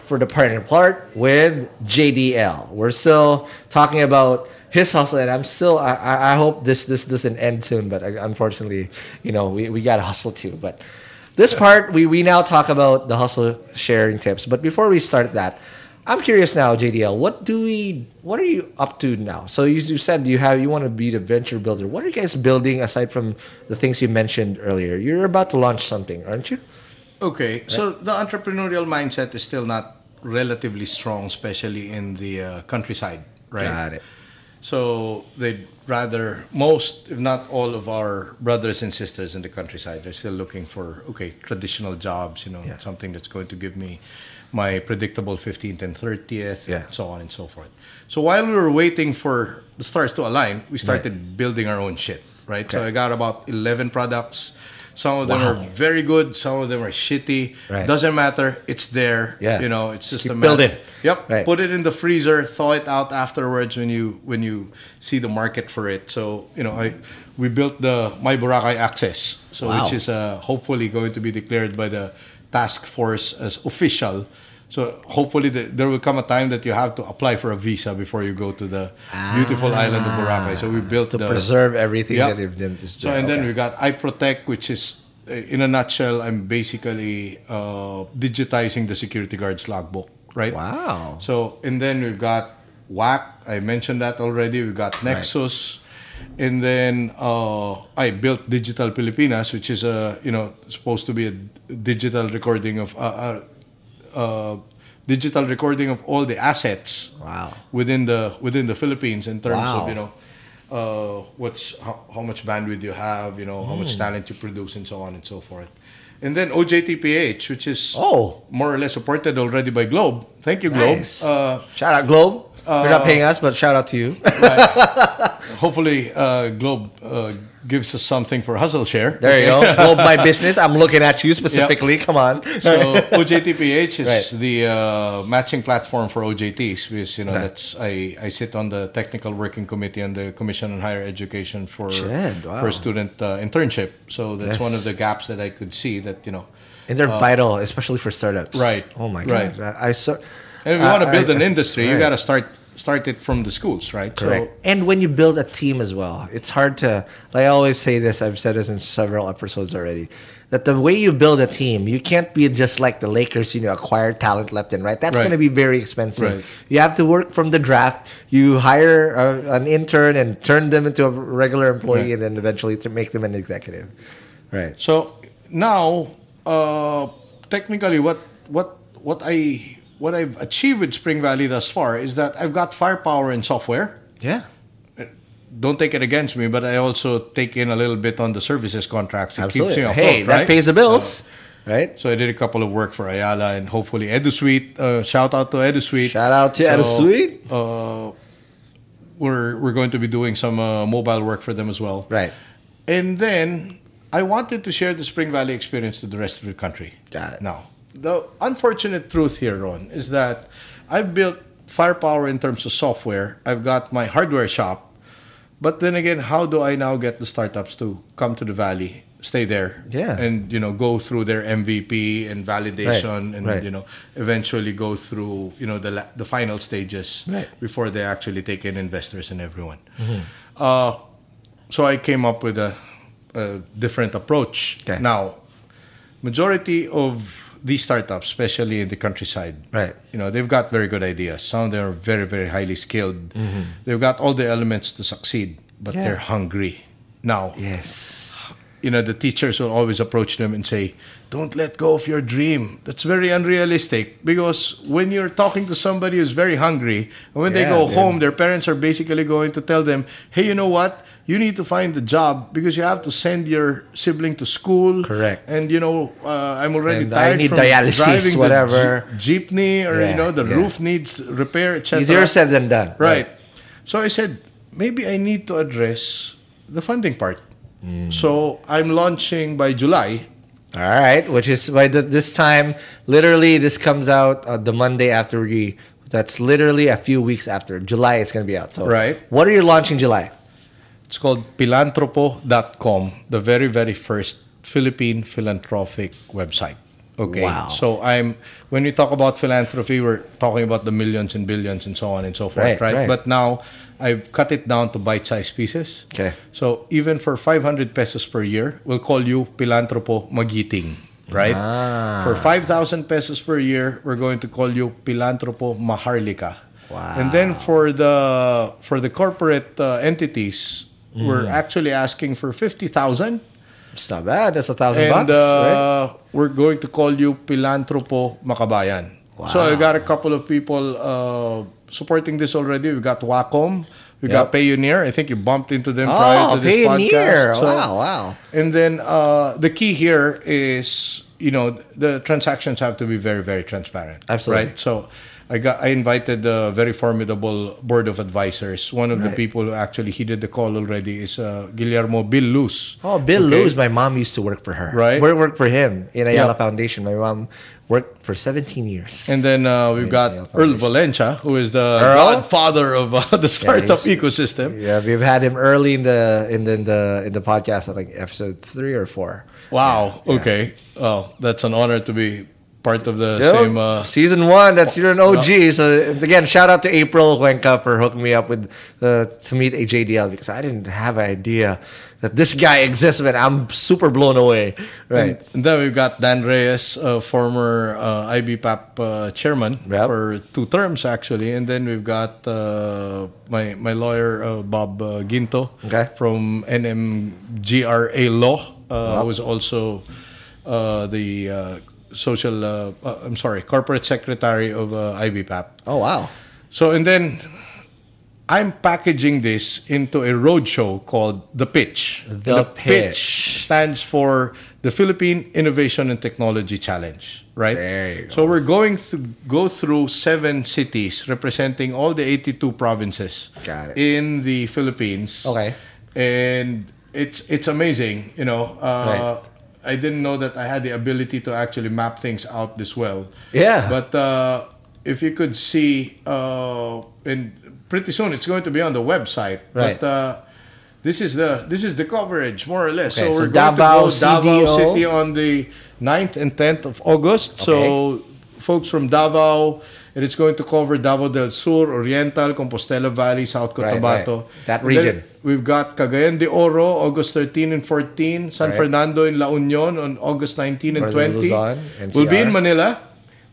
Speaker 3: for the partner part with JDL. We're still talking about his hustle, and I'm still. I, I hope this this doesn't end soon, but uh, unfortunately, you know, we, we got to hustle too. But this part, we we now talk about the hustle sharing tips. But before we start that, I'm curious now, JDL. What do we? What are you up to now? So you, you said you have you want to be the venture builder. What are you guys building aside from the things you mentioned earlier? You're about to launch something, aren't you?
Speaker 1: Okay, so the entrepreneurial mindset is still not relatively strong, especially in the uh, countryside, right?
Speaker 3: Got it.
Speaker 1: So they'd rather most, if not all, of our brothers and sisters in the countryside, they're still looking for okay traditional jobs. You know,
Speaker 3: Yeah.
Speaker 1: something that's going to give me my predictable 15th and 30th,
Speaker 3: Yeah.
Speaker 1: and so on and so forth. So while we were waiting for the stars to align, we started building our own shit. Right. So I got about 11 products. Some of them
Speaker 3: Wow.
Speaker 1: are very good. Some of them are shitty.
Speaker 3: Right.
Speaker 1: Doesn't matter. It's there.
Speaker 3: Yeah.
Speaker 1: You know, it's just
Speaker 3: Keep
Speaker 1: a matter-
Speaker 3: building.
Speaker 1: Yep.
Speaker 3: Right.
Speaker 1: Put it in the freezer. Thaw it out afterwards when you when you see the market for it. So you know, I we built the My Boracay Access, so
Speaker 3: Wow.
Speaker 1: which is uh, hopefully going to be declared by the task force as official. So hopefully the, there will come a time that you have to apply for a visa before you go to the beautiful island of Boracay. So we built
Speaker 3: To
Speaker 1: the
Speaker 3: preserve everything
Speaker 1: Yep.
Speaker 3: that you've done.
Speaker 1: so and then we got iProtect, which is uh, in a nutshell, I'm basically uh, digitizing the security guard's logbook, right?
Speaker 3: Wow.
Speaker 1: So and then we've got WAQ. I mentioned that already. We've got Nexus, and then uh, I built Digital Pilipinas, which is a you know supposed to be a digital recording of uh, uh, uh, digital recording of all the assets
Speaker 3: Wow.
Speaker 1: within the within the Philippines in terms
Speaker 3: Wow.
Speaker 1: of you know uh, what's how, how much bandwidth you have, you know how
Speaker 3: Hmm.
Speaker 1: much talent you produce, and so on and so forth. And then OJTPH, which is
Speaker 3: Oh.
Speaker 1: more or less supported already by Globe. Thank you, Globe.
Speaker 3: Nice.
Speaker 1: Uh,
Speaker 3: Shout out Globe. They're not paying us, but shout out to you.
Speaker 1: hopefully, uh, Globe uh, gives us something for Hustle Share.
Speaker 3: There you go. [laughs] Globe My Business. I'm looking at you specifically. Come on.
Speaker 1: so [laughs] OJTPH is
Speaker 3: Right.
Speaker 1: the uh, matching platform for OJTs because you know
Speaker 3: Right.
Speaker 1: that's I, I sit on the technical working committee and the Commission on Higher Education for
Speaker 3: wow.
Speaker 1: for student uh, internship. So that's
Speaker 3: Yes.
Speaker 1: one of the gaps that I could see that you know.
Speaker 3: and they're vital, especially for startups.
Speaker 1: Right.
Speaker 3: Oh my
Speaker 1: Right.
Speaker 3: god. I, I saw.
Speaker 1: And if you want to build
Speaker 3: I-
Speaker 1: an industry, you got to start start it from the schools, right?
Speaker 3: Correct. and when you build a team as well, it's hard to. Like I always say this. I've said this in several episodes already. That the way you build a team, you can't be just like the Lakers. You know, acquire talent left and right. That's
Speaker 1: Right.
Speaker 3: going to be very expensive.
Speaker 1: Right.
Speaker 3: You have to work from the draft. You hire a, an intern and turn them into a regular employee,
Speaker 1: Right.
Speaker 3: and then eventually to make them an executive. Right.
Speaker 1: So now, uh, technically, what what what I what I've achieved with Spring Valley thus far is that I've got firepower in software.
Speaker 3: Yeah.
Speaker 1: Don't take it against me, but I also take in a little bit on the services contracts. It
Speaker 3: Absolutely.
Speaker 1: keeps me afloat,
Speaker 3: hey,
Speaker 1: right?
Speaker 3: that pays the bills. Right.
Speaker 1: So I did a couple of work for Ayala and hopefully EduSuite. Uh, shout out to EduSuite.
Speaker 3: Shout out to EduSuite.
Speaker 1: Uh, we're we're going to be doing some uh, mobile work for them as well.
Speaker 3: Right.
Speaker 1: And then I wanted to share the Spring Valley experience to the rest of the country.
Speaker 3: Got it.
Speaker 1: Now, the unfortunate truth here, Ron, is that I've built firepower in terms of software. I've got my hardware shop. But then again, how do I now get the startups to come to the valley, stay there,
Speaker 3: Yeah.
Speaker 1: and you know go through their MVP and validation,
Speaker 3: Right,
Speaker 1: and
Speaker 3: right.
Speaker 1: you know eventually go through you know the la- the final stages
Speaker 3: Right.
Speaker 1: before they actually take in investors and everyone.
Speaker 3: Mm-hmm.
Speaker 1: Uh, so I came up with a, a different approach.
Speaker 3: Okay.
Speaker 1: Now, majority of these startups, especially in the countryside,
Speaker 3: Right.
Speaker 1: you know, they've got very good ideas. Some of them are very, very highly skilled. They've got all the elements to succeed, but
Speaker 3: Mm-hmm. Yeah.
Speaker 1: they're hungry. Now,
Speaker 3: Yes.
Speaker 1: you know, the teachers will always approach them and say, Don't let go of your dream. That's very unrealistic because when you're talking to somebody who's very hungry, and when they go home, their parents are basically going to tell them, Hey, you know what? You need to find a job because you have to send your sibling to school.
Speaker 3: Correct.
Speaker 1: And, you know, uh, I'm already
Speaker 3: And I
Speaker 1: tired
Speaker 3: need
Speaker 1: from
Speaker 3: dialysis,
Speaker 1: driving
Speaker 3: whatever.
Speaker 1: the je- jeepney or,
Speaker 3: Yeah,
Speaker 1: you know, the
Speaker 3: yeah.
Speaker 1: roof needs repair, etc.
Speaker 3: Easier said than done.
Speaker 1: Right. So I said, maybe I need to address the funding part.
Speaker 3: Mm.
Speaker 1: So I'm launching by July.
Speaker 3: All right, which is by the, this time, literally, this comes out uh, the Monday after we. That's literally a few weeks after July. It's going to be out. So,
Speaker 1: Right.
Speaker 3: What are you launching July?
Speaker 1: It's called Pilantropo.com, the very, very first Philippine philanthropic website. Okay.
Speaker 3: Wow.
Speaker 1: So I'm when we talk about philanthropy, we're talking about the millions and billions and so on and so forth,
Speaker 3: Right,
Speaker 1: right?
Speaker 3: right.
Speaker 1: But now I've cut it down to bite-sized pieces.
Speaker 3: Okay.
Speaker 1: So even for 500 pesos per year, we'll call you Pilantropo Magiting, right?
Speaker 3: Ah.
Speaker 1: For 5,000 pesos per year, we're going to call you Pilantropo Maharlika.
Speaker 3: Wow.
Speaker 1: And then for the for the corporate uh, entities, we're
Speaker 3: Mm.
Speaker 1: actually asking for 50,000
Speaker 3: It's not bad. That's a thousand
Speaker 1: and
Speaker 3: bucks, right?
Speaker 1: uh, we're going to call you Pilantropo Makabayan. So I got a couple of people uh, supporting this already. We got Wacom, we got
Speaker 3: Yep.
Speaker 1: Payoneer. I think you bumped into them prior
Speaker 3: Oh,
Speaker 1: to this
Speaker 3: Payoneer.
Speaker 1: podcast. So-
Speaker 3: Wow, wow.
Speaker 1: And then uh, the key here is, you know, the transactions have to be very, very transparent.
Speaker 3: Absolutely.
Speaker 1: Right. So I got I invited a very formidable board of advisors. One of the people who actually heeded the call already is uh, Guillermo Bill Luz.
Speaker 3: Oh, Bill
Speaker 1: Okay?
Speaker 3: Luz, my mom used to work for her.
Speaker 1: Right.
Speaker 3: We worked for him in Ayala
Speaker 1: Yeah.
Speaker 3: Foundation. My mom worked for 17 years.
Speaker 1: And then uh, we've got
Speaker 3: Yale
Speaker 1: Earl Valencia, who is the
Speaker 3: Earl?
Speaker 1: godfather of uh, the startup
Speaker 3: he's-
Speaker 1: ecosystem.
Speaker 3: yeah, we've had him early in the in the in the, in the podcast. I think episode three or four.
Speaker 1: Wow.
Speaker 3: Yeah.
Speaker 1: Okay. Oh, that's an honor to be part of the
Speaker 3: Dude,
Speaker 1: same. Uh,
Speaker 3: season one. That's you're an OG. So again, shout out to April Cuenca for hooking me up with uh, to meet a JDL because I didn't have an idea that this guy exists. Man, I'm super blown away. Right.
Speaker 1: And then we've got Dan Reyes, uh, former uh, IBPAP uh, chairman
Speaker 3: Yep.
Speaker 1: for two terms actually, and then we've got uh, my my lawyer uh, Bob uh, Guinto
Speaker 3: Okay.
Speaker 1: from NMGRA Law, uh,
Speaker 3: Wow.
Speaker 1: was also uh, the uh, social. Uh, uh, I'm sorry, corporate secretary of uh, IBPAP.
Speaker 3: Oh wow.
Speaker 1: So and then I'm packaging this into a roadshow called The Pitch.
Speaker 3: The Pitch.
Speaker 1: stands for the Philippine Innovation and Technology Challenge, right?
Speaker 3: There you go.
Speaker 1: So we're going to go through seven cities representing all the 82 provinces
Speaker 3: Got it.
Speaker 1: in the Philippines.
Speaker 3: Okay.
Speaker 1: And it's it's amazing, you know. Uh,
Speaker 3: Right.
Speaker 1: I didn't know that I had the ability to actually map things out this well.
Speaker 3: Yeah.
Speaker 1: But uh, if you could see, uh, and pretty soon it's going to be on the website.
Speaker 3: Right.
Speaker 1: But uh, this is the this is the coverage more or less.
Speaker 3: Okay,
Speaker 1: so
Speaker 3: so
Speaker 1: we're going
Speaker 3: Davao,
Speaker 1: to go Davao
Speaker 3: CDO.
Speaker 1: City on the 9th and 10th of August. Okay. So folks from Davao, and it's going to cover Davao del Sur, Oriental, Compostela Valley, South
Speaker 3: Right,
Speaker 1: Cotabato.
Speaker 3: right. That
Speaker 1: And then
Speaker 3: region.
Speaker 1: We've got Cagayan de Oro, August 13 and 14. San
Speaker 3: Right.
Speaker 1: Fernando in La Union on August 19 and
Speaker 3: Northern
Speaker 1: 20.
Speaker 3: Luzon,
Speaker 1: We'll be in Manila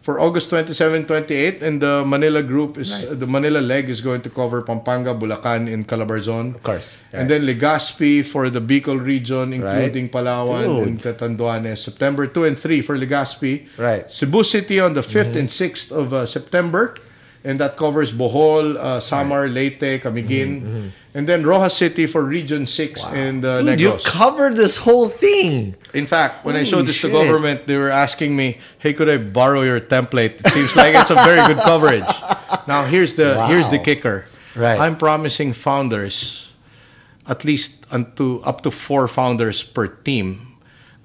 Speaker 1: for August 27, 28. And the Manila group is, the Manila leg is going to cover Pampanga, Bulacan, and Calabarzon.
Speaker 3: Of course.
Speaker 1: And then Legazpi for the Bicol region,
Speaker 3: Right.
Speaker 1: including Palawan and Catanduanes. September 2 and 3 for Legazpi.
Speaker 3: Right. Mm-hmm.
Speaker 1: Cebu City on the 5th and 6th of uh, September. And that covers Bohol, uh, Samar, Leyte, Camiguin, and then Roxas City for Region 6 and uh,
Speaker 3: Dude, you
Speaker 1: Negros.
Speaker 3: covered this whole thing.
Speaker 1: In fact, when I
Speaker 3: Holy
Speaker 1: showed this
Speaker 3: shit.
Speaker 1: to government, they were asking me, "Hey, could I borrow your template?" It seems like it's a very good coverage. Now, here's the here's the
Speaker 3: Wow.
Speaker 1: kicker.
Speaker 3: Right.
Speaker 1: I'm promising founders at least unto up to four founders per team.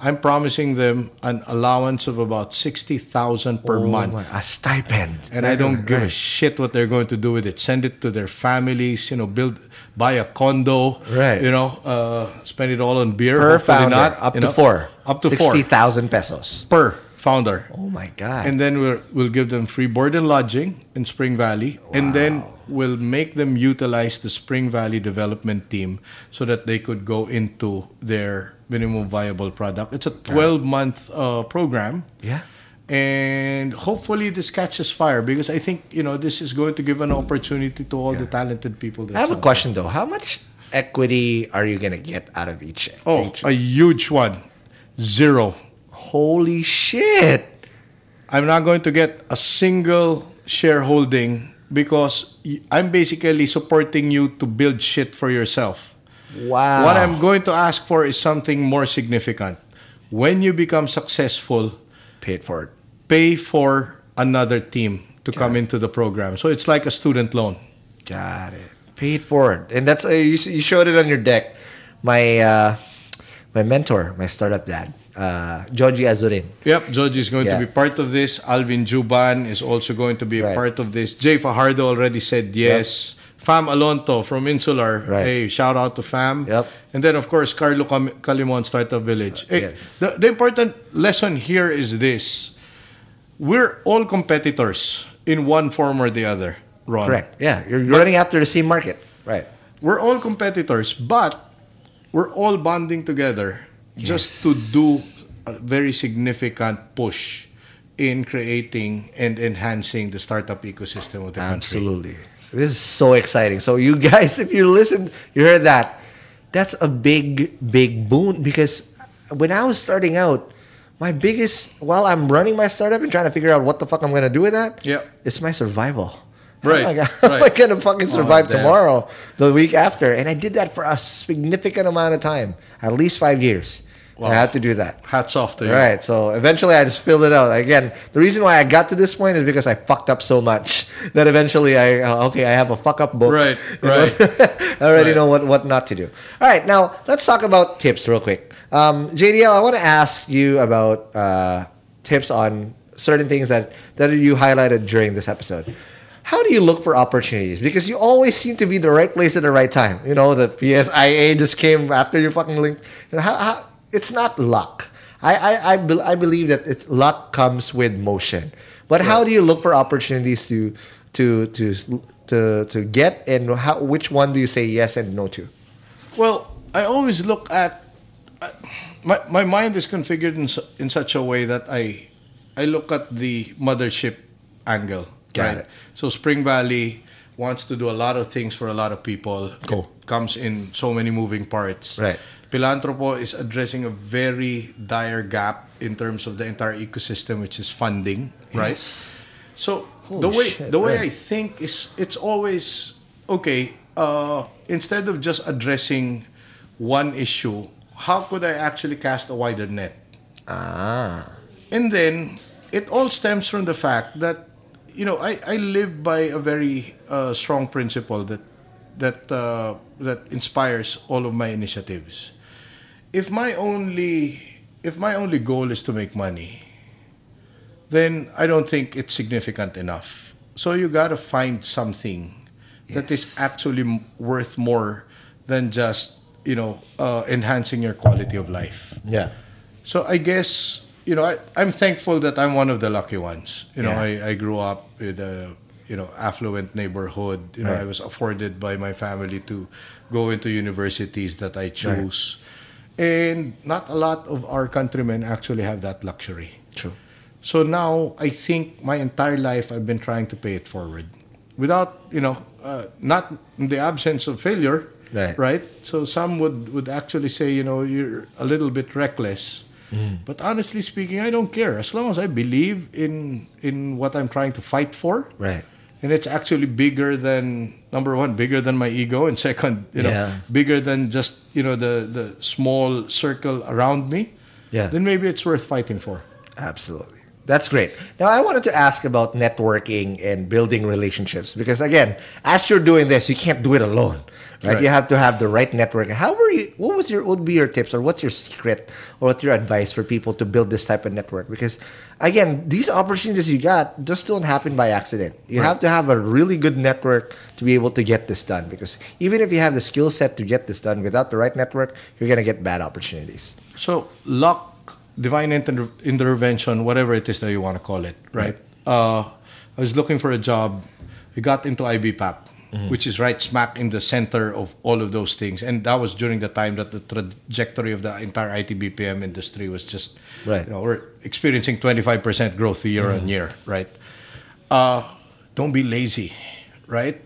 Speaker 1: I'm promising them an allowance of about sixty thousand per
Speaker 3: Oh
Speaker 1: month.
Speaker 3: my- a stipend.
Speaker 1: And I don't give a shit what they're going to do with it. Send it to their families, you know, build, buy a condo,
Speaker 3: Right.
Speaker 1: You know, uh, spend it all on beer.
Speaker 3: per
Speaker 1: hopefully
Speaker 3: founder,
Speaker 1: not,
Speaker 3: up to
Speaker 1: know.
Speaker 3: four.
Speaker 1: up to four
Speaker 3: 60,000 pesos.
Speaker 1: per founder.
Speaker 3: Oh my God.
Speaker 1: And then we'll, we'll give them free board and lodging in Spring Valley. And then we'll make them utilize the Spring Valley development team so that they could go into their minimum viable product. It's a 12 month uh, program.
Speaker 3: yeah.
Speaker 1: And hopefully this catches fire because I think, you know, this is going to give an opportunity to all the talented people.
Speaker 3: I have a question though. How much equity are you going to get out of each?
Speaker 1: Oh,
Speaker 3: each?
Speaker 1: a huge one. Zero.
Speaker 3: holy shit.
Speaker 1: I'm not going to get a single shareholding because I'm basically supporting you to build shit for yourself.
Speaker 3: Wow.
Speaker 1: What I'm going to ask for is something more significant. When you become successful,
Speaker 3: for it.
Speaker 1: pay for another team to come into the program. So it's like a student loan.
Speaker 3: Got it. Paid for it. And that's uh, you, you showed it on your deck. My uh, my mentor, my startup dad, uh, Georgie Azurin.
Speaker 1: Yep, George is going
Speaker 3: Yeah.
Speaker 1: to be part of this. Alvin Juban is also going to be a part of this. Jay Fajardo already said yes. Fam Alonto from Insular.
Speaker 3: Right.
Speaker 1: Hey, shout out to Fam.
Speaker 3: Yep.
Speaker 1: And then, of course, Carlo Calimon, Startup Village. Hey,
Speaker 3: Yes.
Speaker 1: the, the important lesson here is this we're all competitors in one form or the other, Ron.
Speaker 3: Correct. Yeah, you're running after the same market. Right.
Speaker 1: We're all competitors, but we're all bonding together just to do a very significant push in creating and enhancing the startup ecosystem of the country.
Speaker 3: Absolutely. This is so exciting. So you guys, [laughs] if you listen, you heard that. That's a big, big boon because when I was starting out, my biggest while I'm running my startup and trying to figure out what the fuck I'm gonna do with that,
Speaker 1: Yeah.
Speaker 3: it's my survival. [laughs]
Speaker 1: Right,
Speaker 3: How am I, how am I gonna fucking oh, survive
Speaker 1: damn.
Speaker 3: tomorrow, the week after? And I did that for a significant amount of time, at least five years. I had to do that.
Speaker 1: Hats off to you.
Speaker 3: Right. So eventually I just filled it out. Again, the reason why I got to this point is because I fucked up so much [laughs] that eventually I, uh, okay, I have a fuck up book.
Speaker 1: Right, [laughs] right. [laughs]
Speaker 3: I already
Speaker 1: Right.
Speaker 3: know what, what not to do. All right. Now let's talk about tips real quick. Um, JDL, I want to ask you about uh, tips on certain things that, that you highlighted during this episode. How do you look for opportunities? Because you always seem to be the right place at the right time. You know, the PSIA just came after your fucking link. And how, how, it's not luck. I, I, I, be, I believe that it's, luck comes with motion. But how do you look for opportunities to to to to to get and how which one do you say yes and no to?
Speaker 1: Well, I always look at uh, my my mind is configured in su- in such a way that I I look at the mothership angle.
Speaker 3: Got
Speaker 1: right?
Speaker 3: it.
Speaker 1: So Spring Valley wants to do a lot of things for a lot of people.
Speaker 3: Cool.
Speaker 1: It comes in so many moving parts.
Speaker 3: Right.
Speaker 1: Pilantropo is addressing a very dire gap in terms of the entire ecosystem, which is funding. Right. So the way
Speaker 3: shit,
Speaker 1: the way
Speaker 3: right.
Speaker 1: I think is it's always okay. Uh, instead of just addressing one issue, how could I actually cast a wider net?
Speaker 3: Ah.
Speaker 1: And then it all stems from the fact that you know I, I live by a very uh, strong principle that that uh, that inspires all of my initiatives. If my only if my only goal is to make money, then I don't think it's significant enough. So you got to find something that is actually worth more than just you know uh, enhancing your quality of life.
Speaker 3: Yeah.
Speaker 1: So I guess you know I, I'm thankful that I'm one of the lucky ones. You know,
Speaker 3: Yeah.
Speaker 1: I, I grew up with a you know affluent neighborhood. You know,
Speaker 3: Right.
Speaker 1: I was afforded by my family to go into universities that I choose, and not a lot of our countrymen actually have that luxury.
Speaker 3: True.
Speaker 1: So now I think my entire life I've been trying to pay it forward, without you know, uh, not in the absence of failure,
Speaker 3: Right.
Speaker 1: So some would would actually say, you know, you're a little bit reckless. But honestly speaking, I don't care as long as I believe in in what I'm trying to fight for.
Speaker 3: Right.
Speaker 1: And it's actually bigger than number one, bigger than my ego, and second, you know,
Speaker 3: Yeah.
Speaker 1: bigger than just you know the the small circle around me.
Speaker 3: Yeah.
Speaker 1: Then maybe it's worth fighting for.
Speaker 3: Absolutely. That's great. Now, I wanted to ask about networking and building relationships because, again, as you're doing this, you can't do it alone, right?
Speaker 1: Right.
Speaker 3: You have to have the right network. How were you? What was your? What would be your tips, or what's your secret, or what's your advice for people to build this type of network? Because, again, these opportunities you got just don't happen by accident. You have to have a really good network to be able to get this done. Because even if you have the skill set to get this done, without the right network, you're gonna get bad opportunities.
Speaker 1: So luck, divine inter- intervention, whatever it is that you want to call it, right? Uh, I was looking for a job. I got into IBPAP, which is right smack in the center of all of those things, and that was during the time that the trajectory of the entire IT BPM industry was just,
Speaker 3: Right.
Speaker 1: you know, we're experiencing 25% growth year on year, right? uh, don't be lazy, right?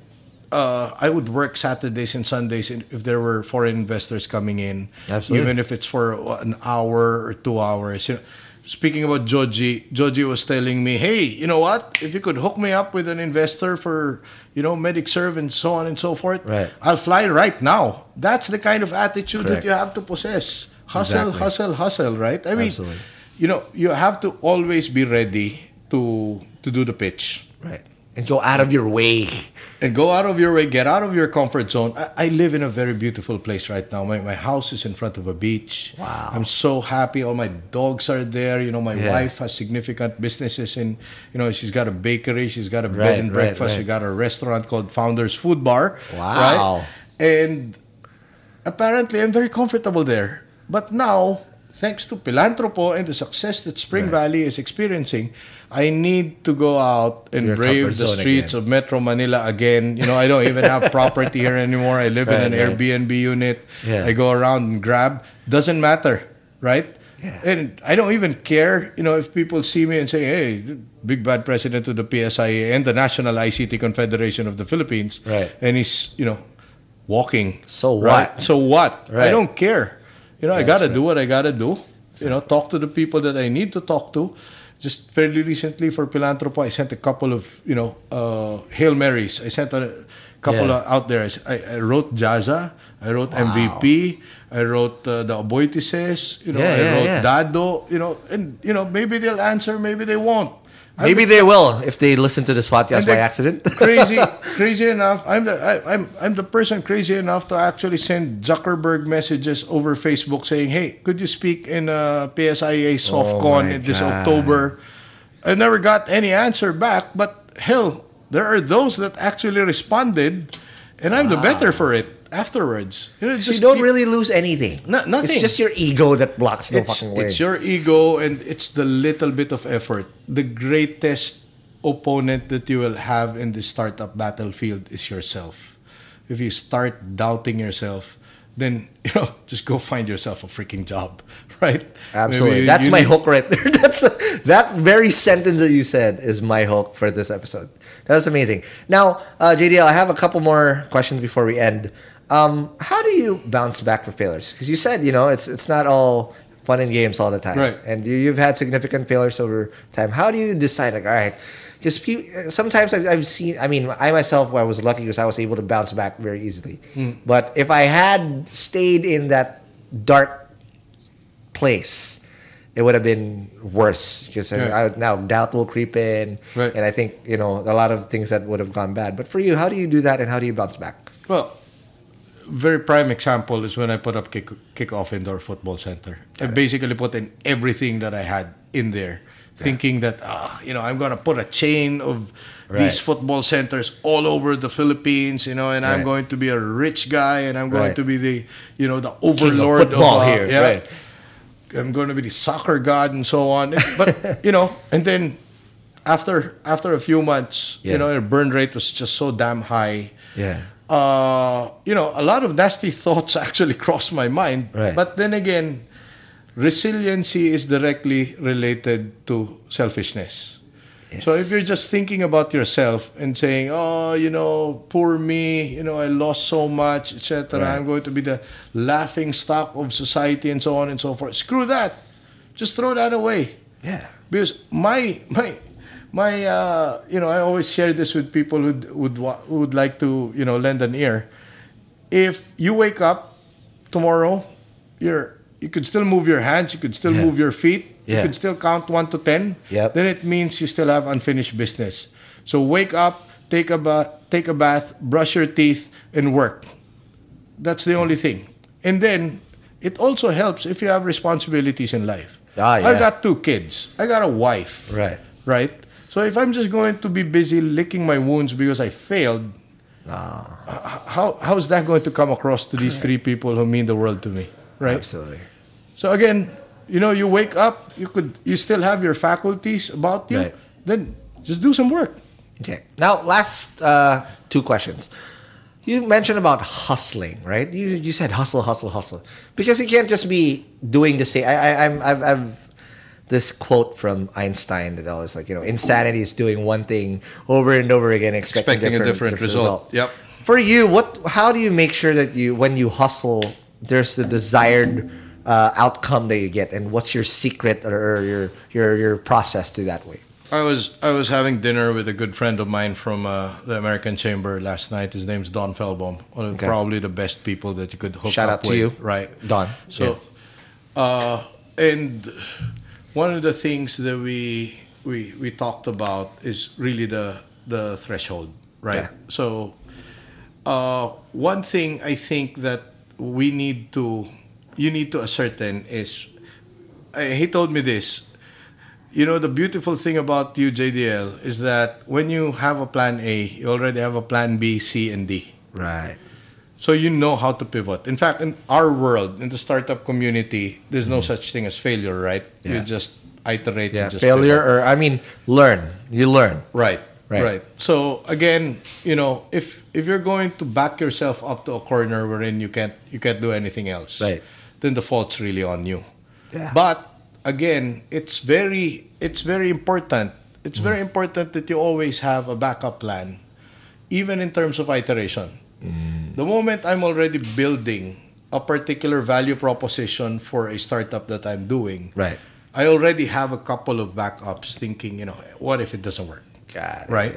Speaker 1: Uh, I would work Saturdays and Sundays if there were foreign investors coming in,
Speaker 3: Absolutely.
Speaker 1: even if it's for an hour or two hours. You know, speaking about Joji, Joji was telling me, "Hey, you know what? If you could hook me up with an investor for, you know, MedicServe and so on and so forth,
Speaker 3: Right.
Speaker 1: I'll fly right now." That's the kind of attitude
Speaker 3: Correct.
Speaker 1: that you have to possess. Hustle,
Speaker 3: Exactly.
Speaker 1: hustle, hustle, right? I mean,
Speaker 3: Absolutely.
Speaker 1: you know, you have to always be ready to to do the pitch
Speaker 3: Right. And go out of your way.
Speaker 1: and go out of your way, get out of your comfort zone. I, I live in a very beautiful place right now. My, my house is in front of a beach.
Speaker 3: Wow.
Speaker 1: I'm so happy. All my dogs are there. You know, my
Speaker 3: Yeah.
Speaker 1: wife has significant businesses in, you know, she's got a bakery, she's got a
Speaker 3: Right,
Speaker 1: bed and
Speaker 3: right,
Speaker 1: breakfast,
Speaker 3: right.
Speaker 1: she got a restaurant called Founders Food Bar.
Speaker 3: Wow.
Speaker 1: Right? And apparently I'm very comfortable there. But now, thanks to Philanthropo and the success that Spring Valley is experiencing, I need to go out and
Speaker 3: Your
Speaker 1: brave the streets
Speaker 3: again.
Speaker 1: of Metro Manila again. You know, I don't even have [laughs] property here anymore. I live in an
Speaker 3: right.
Speaker 1: Airbnb unit.
Speaker 3: Yeah.
Speaker 1: I go around and grab. Doesn't matter, right?
Speaker 3: Yeah.
Speaker 1: And I don't even care, you know, if people see me and say, "Hey, big bad president of the PSIA and the National ICT Confederation of the Philippines,"
Speaker 3: Right.
Speaker 1: And he's, you know, walking.
Speaker 3: So
Speaker 1: right?
Speaker 3: what?
Speaker 1: So what?
Speaker 3: Right.
Speaker 1: I don't care. You know, I gotta
Speaker 3: right.
Speaker 1: do what I gotta do. You know, talk to the people that I need to talk to. Just fairly recently for Philanthropo, I sent a couple of you know uh, hail marys. I sent a couple
Speaker 3: Yeah.
Speaker 1: of out there. I wrote Jaza. I wrote MVP. I wrote uh, the Aboitizes. You know,
Speaker 3: Yeah,
Speaker 1: I
Speaker 3: yeah,
Speaker 1: wrote. Dado. You know, and you know maybe they'll answer, maybe they won't.
Speaker 3: Maybe they will if they listen to this podcast by accident. [laughs]
Speaker 1: crazy, crazy enough. I'm the I, I'm I'm the person crazy enough to actually send Zuckerberg messages over Facebook saying, "Hey, could you speak in a PSIA
Speaker 3: Oh
Speaker 1: SoftCon in this
Speaker 3: God.
Speaker 1: October?" I never got any answer back, but hell, there are those that actually responded, and I'm the ah. better for it afterwards. You know,
Speaker 3: you don't
Speaker 1: keep-
Speaker 3: really lose anything.
Speaker 1: No- nothing.
Speaker 3: It's just your ego that blocks the
Speaker 1: it's,
Speaker 3: fucking way.
Speaker 1: it's your ego and it's the little bit of effort. The greatest opponent that you will have in the startup battlefield is yourself. If you start doubting yourself, then [laughs] you know just go find yourself a freaking job, [laughs] right?
Speaker 3: Absolutely. That's
Speaker 1: you
Speaker 3: my
Speaker 1: need-
Speaker 3: hook right there. [laughs] That's that very sentence that you said is my hook for this episode. That was amazing. Now, uh, JDL, I have a couple more questions before we end. Um, how do you bounce back from failures? Because you said you know it's it's not all fun and games all the time,
Speaker 1: Right.
Speaker 3: And you, you've had significant failures over time. How do you decide? Like, all right. Because sometimes I've, I've seen, I mean, I myself I was lucky because I was able to bounce back very easily.
Speaker 1: Hmm.
Speaker 3: But if I had stayed in that dark place, it would have been worse because
Speaker 1: Yeah.
Speaker 3: I, would- now doubt will creep in,
Speaker 1: Right.
Speaker 3: and I think you know a lot of things that would have gone bad. But for you, how do you do that, and how do you bounce back?
Speaker 1: Well, very prime example is when I put up kick kickoff indoor football center. I basically put in everything that I had in there, thinking that ah, you know, I'm gonna put a chain of
Speaker 3: Right.
Speaker 1: these football centers all over the Philippines, you know, and I'm going to be a rich guy, and I'm going
Speaker 3: Right.
Speaker 1: to be the you know the
Speaker 3: King of
Speaker 1: overlord
Speaker 3: football
Speaker 1: uh,
Speaker 3: here,
Speaker 1: yeah.
Speaker 3: right?
Speaker 1: I'm going to be the soccer god and so on. [laughs] But you know, and then after after a few months,
Speaker 3: Yeah.
Speaker 1: you know, the burn rate was just so damn high
Speaker 3: Yeah,
Speaker 1: uh, you know, a lot of nasty [laughs] thoughts actually crossed my mind.
Speaker 3: Right.
Speaker 1: But then again, resiliency is directly related to selfishness. So if you're just thinking about yourself and saying, "Oh, you know, poor me, you know, I lost so much, etc.
Speaker 3: Right.
Speaker 1: I'm going to be the laughing stock of society and so on and so forth." Screw that. Just throw that away
Speaker 3: yeah,
Speaker 1: because my my my uh, you know I always share this with people who would who would like to you know lend an ear. If you wake up tomorrow, you're you could still move your hands, you could still
Speaker 3: Yeah.
Speaker 1: move your feet,
Speaker 3: Yeah.
Speaker 1: you could still count one to ten.
Speaker 3: Yep.
Speaker 1: Then it means you still have unfinished business. So wake up, take a bath, take a bath, brush your teeth, and work. That's the only thing. And then it also helps if you have responsibilities in life.
Speaker 3: Ah, yeah.
Speaker 1: I got two kids. I got a wife.
Speaker 3: Right.
Speaker 1: Right. So if I'm just going to be busy licking my wounds because I failed,
Speaker 3: Ah,
Speaker 1: how how is that going to come across to these three people who mean the world to me? Right.
Speaker 3: absolutely.
Speaker 1: So again, you know, you wake up, you could you still have your faculties about you.
Speaker 3: Right.
Speaker 1: Then just do some work.
Speaker 3: Okay. Now, last uh, two questions. You mentioned about hustling, right? You you said hustle, hustle, hustle, because you can't just be doing the same. I, I I'm I've, I've this quote from Einstein that always like, you know, insanity is doing one thing over and over again, expecting,
Speaker 1: Expecting a different result. Yep.
Speaker 3: For you, what? How do you make sure that you, when you hustle, there's the desired uh, outcome that you get, and what's your secret or your your your process to that way?
Speaker 1: I was I was having dinner with a good friend of mine from uh, the American Chamber last night. His name's Don of
Speaker 3: Okay.
Speaker 1: probably the best people that you could hook
Speaker 3: Shout
Speaker 1: up
Speaker 3: out to
Speaker 1: with.
Speaker 3: you,
Speaker 1: right?
Speaker 3: Don.
Speaker 1: So, uh, and one of the things that we we we talked about is really the the threshold, right?
Speaker 3: Yeah.
Speaker 1: So, uh, one thing I think that we need to you need to ascertain is uh, he told me this. You know, the beautiful thing about you, JDL, is that when you have a plan A, you already have a plan B, C, and D.
Speaker 3: Right.
Speaker 1: So you know how to pivot. In fact, in our world, in the startup community, there's no such thing as failure, right?
Speaker 3: Mm. Yeah.
Speaker 1: You just iterate.
Speaker 3: Yeah.
Speaker 1: just
Speaker 3: Failure,
Speaker 1: pivot.
Speaker 3: or I mean, learn. You learn.
Speaker 1: Right,
Speaker 3: Right.
Speaker 1: right. So again, you know, if if you're going to back yourself up to a corner wherein you can't you can't do anything else,
Speaker 3: Right.
Speaker 1: then the fault's really on you.
Speaker 3: Yeah.
Speaker 1: But again, it's very it's very important. It's very
Speaker 3: Mm.
Speaker 1: important that you always have a backup plan, even in terms of iteration.
Speaker 3: Mm.
Speaker 1: The moment I'm already building a particular value proposition for a startup that I'm doing,
Speaker 3: Right.
Speaker 1: I already have a couple of backups thinking, you know, what if it doesn't work?
Speaker 3: Got it.
Speaker 1: right?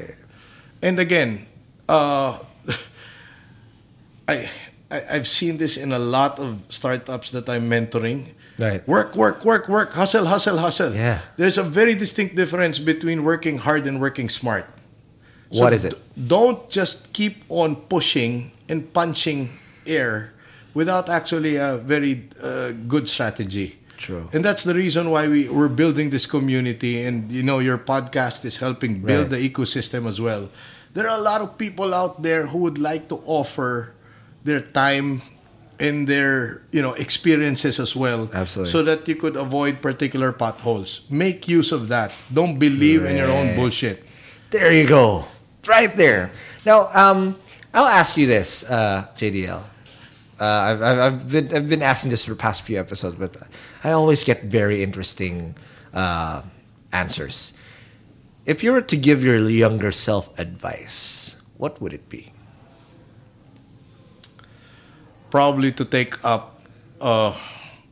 Speaker 1: And again, uh, [laughs] I, I I've seen this in a lot of startups that I'm mentoring.
Speaker 3: Right.
Speaker 1: Work, work, work, work, hustle, hustle, hustle.
Speaker 3: Yeah.
Speaker 1: There's a very distinct difference between working hard and working smart.
Speaker 3: What is it?
Speaker 1: don't just keep on pushing and punching air without actually a very uh, good strategy.
Speaker 3: True.
Speaker 1: And that's the reason why we, we're building this community. And, you know, your podcast is helping build
Speaker 3: Right.
Speaker 1: the ecosystem as well. There are a lot of people out there who would like to offer their time and their, you know, experiences as well.
Speaker 3: Absolutely.
Speaker 1: So that you could avoid particular potholes. Make use of that. Don't believe in your own bullshit.
Speaker 3: There you go. Right there. Now, um, I'll ask you this, uh, JDL. Uh, I've, I've, I've been I've been asking this for the past few episodes, but I always get very interesting uh, answers. If you were to give your younger self advice, what would it be?
Speaker 1: probably to take up a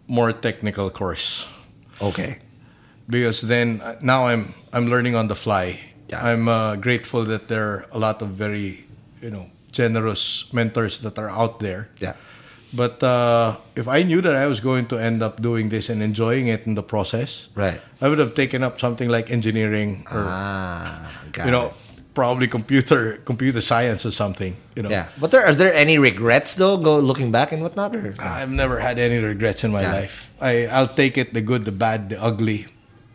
Speaker 1: more technical course
Speaker 3: Okay.
Speaker 1: because then uh, now I'm I'm learning on the fly.
Speaker 3: Yeah.
Speaker 1: I'm uh, grateful that there are a lot of very you know generous mentors that are out there.
Speaker 3: Yeah.
Speaker 1: But uh, if I knew that I was going to end up doing this and enjoying it in the process,
Speaker 3: Right.
Speaker 1: I would have taken up something like engineering or
Speaker 3: Ah,
Speaker 1: you know
Speaker 3: it.
Speaker 1: probably computer computer science or something. You know.
Speaker 3: Yeah. But there are there any regrets though, go looking back and whatnot? Or?
Speaker 1: I've never had any regrets in my
Speaker 3: it.
Speaker 1: life. I I'll take it the good, the bad, the ugly.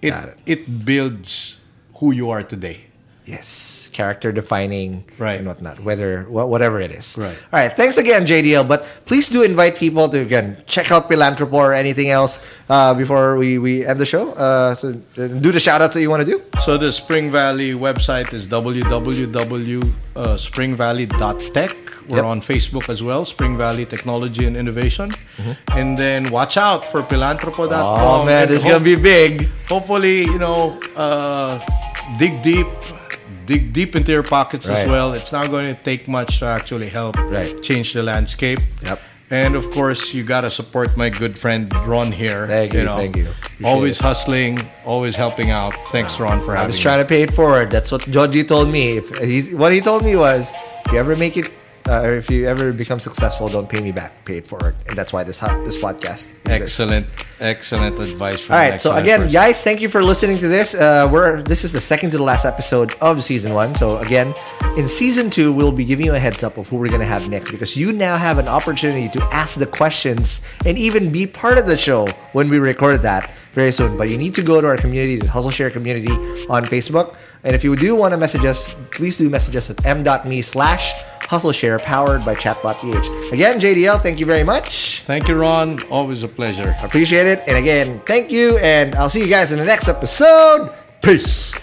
Speaker 1: It
Speaker 3: Got it.
Speaker 1: it builds who you are today.
Speaker 3: Yes, character defining,
Speaker 1: Right.
Speaker 3: and whatnot. Whether whatever it is.
Speaker 1: Right.
Speaker 3: All right. Thanks again, JDL. But please do invite people to again check out Philanthropo or anything else uh, before we, we end the show. Uh, so uh, do the shout outs that you want to do.
Speaker 1: So the Spring Valley website is www.springvalley.tech. We're
Speaker 3: Yep.
Speaker 1: on Facebook as well, Spring Valley Technology and Innovation.
Speaker 3: Mm-hmm.
Speaker 1: And then watch out for philanthropo.com.
Speaker 3: Oh man, it's gonna be big.
Speaker 1: hopefully, you know, uh, dig deep, dig deep into your pockets
Speaker 3: Right.
Speaker 1: as well. It's not going to take much to actually help
Speaker 3: Right.
Speaker 1: change the landscape.
Speaker 3: Yep.
Speaker 1: And of course, you gotta support my good friend Ron here.
Speaker 3: Thank you, thank you. Appreciate
Speaker 1: always
Speaker 3: it.
Speaker 1: husling, always helping out. Thanks, Ron, for
Speaker 3: I
Speaker 1: having
Speaker 3: was
Speaker 1: me.
Speaker 3: trying to pay it forward. That's what Joji told me. If he's, what he told me was, if you ever make it, uh, or if you ever become successful, don't pay me back. Pay for it forward, and that's why this this podcast. exists.
Speaker 1: Excellent, excellent advice. From
Speaker 3: All. So again,
Speaker 1: person.
Speaker 3: guys, thank you for listening to this. Uh, we're this is the second to the last episode of season one. So again, in season two, we'll be giving you a heads up of who we're gonna have next because you now have an opportunity to ask the questions and even be part of the show when we record that very soon. But you need to go to our community, the Hustle Share community on Facebook. And if you do want to message us, please do message us at m.me slash hustle share powered by Chatbot chatbot.ph. Again, JDL, thank you very much.
Speaker 1: Thank you, Ron. Always a pleasure.
Speaker 3: Appreciate it. And again, thank you. And I'll see you guys in the next episode. Peace.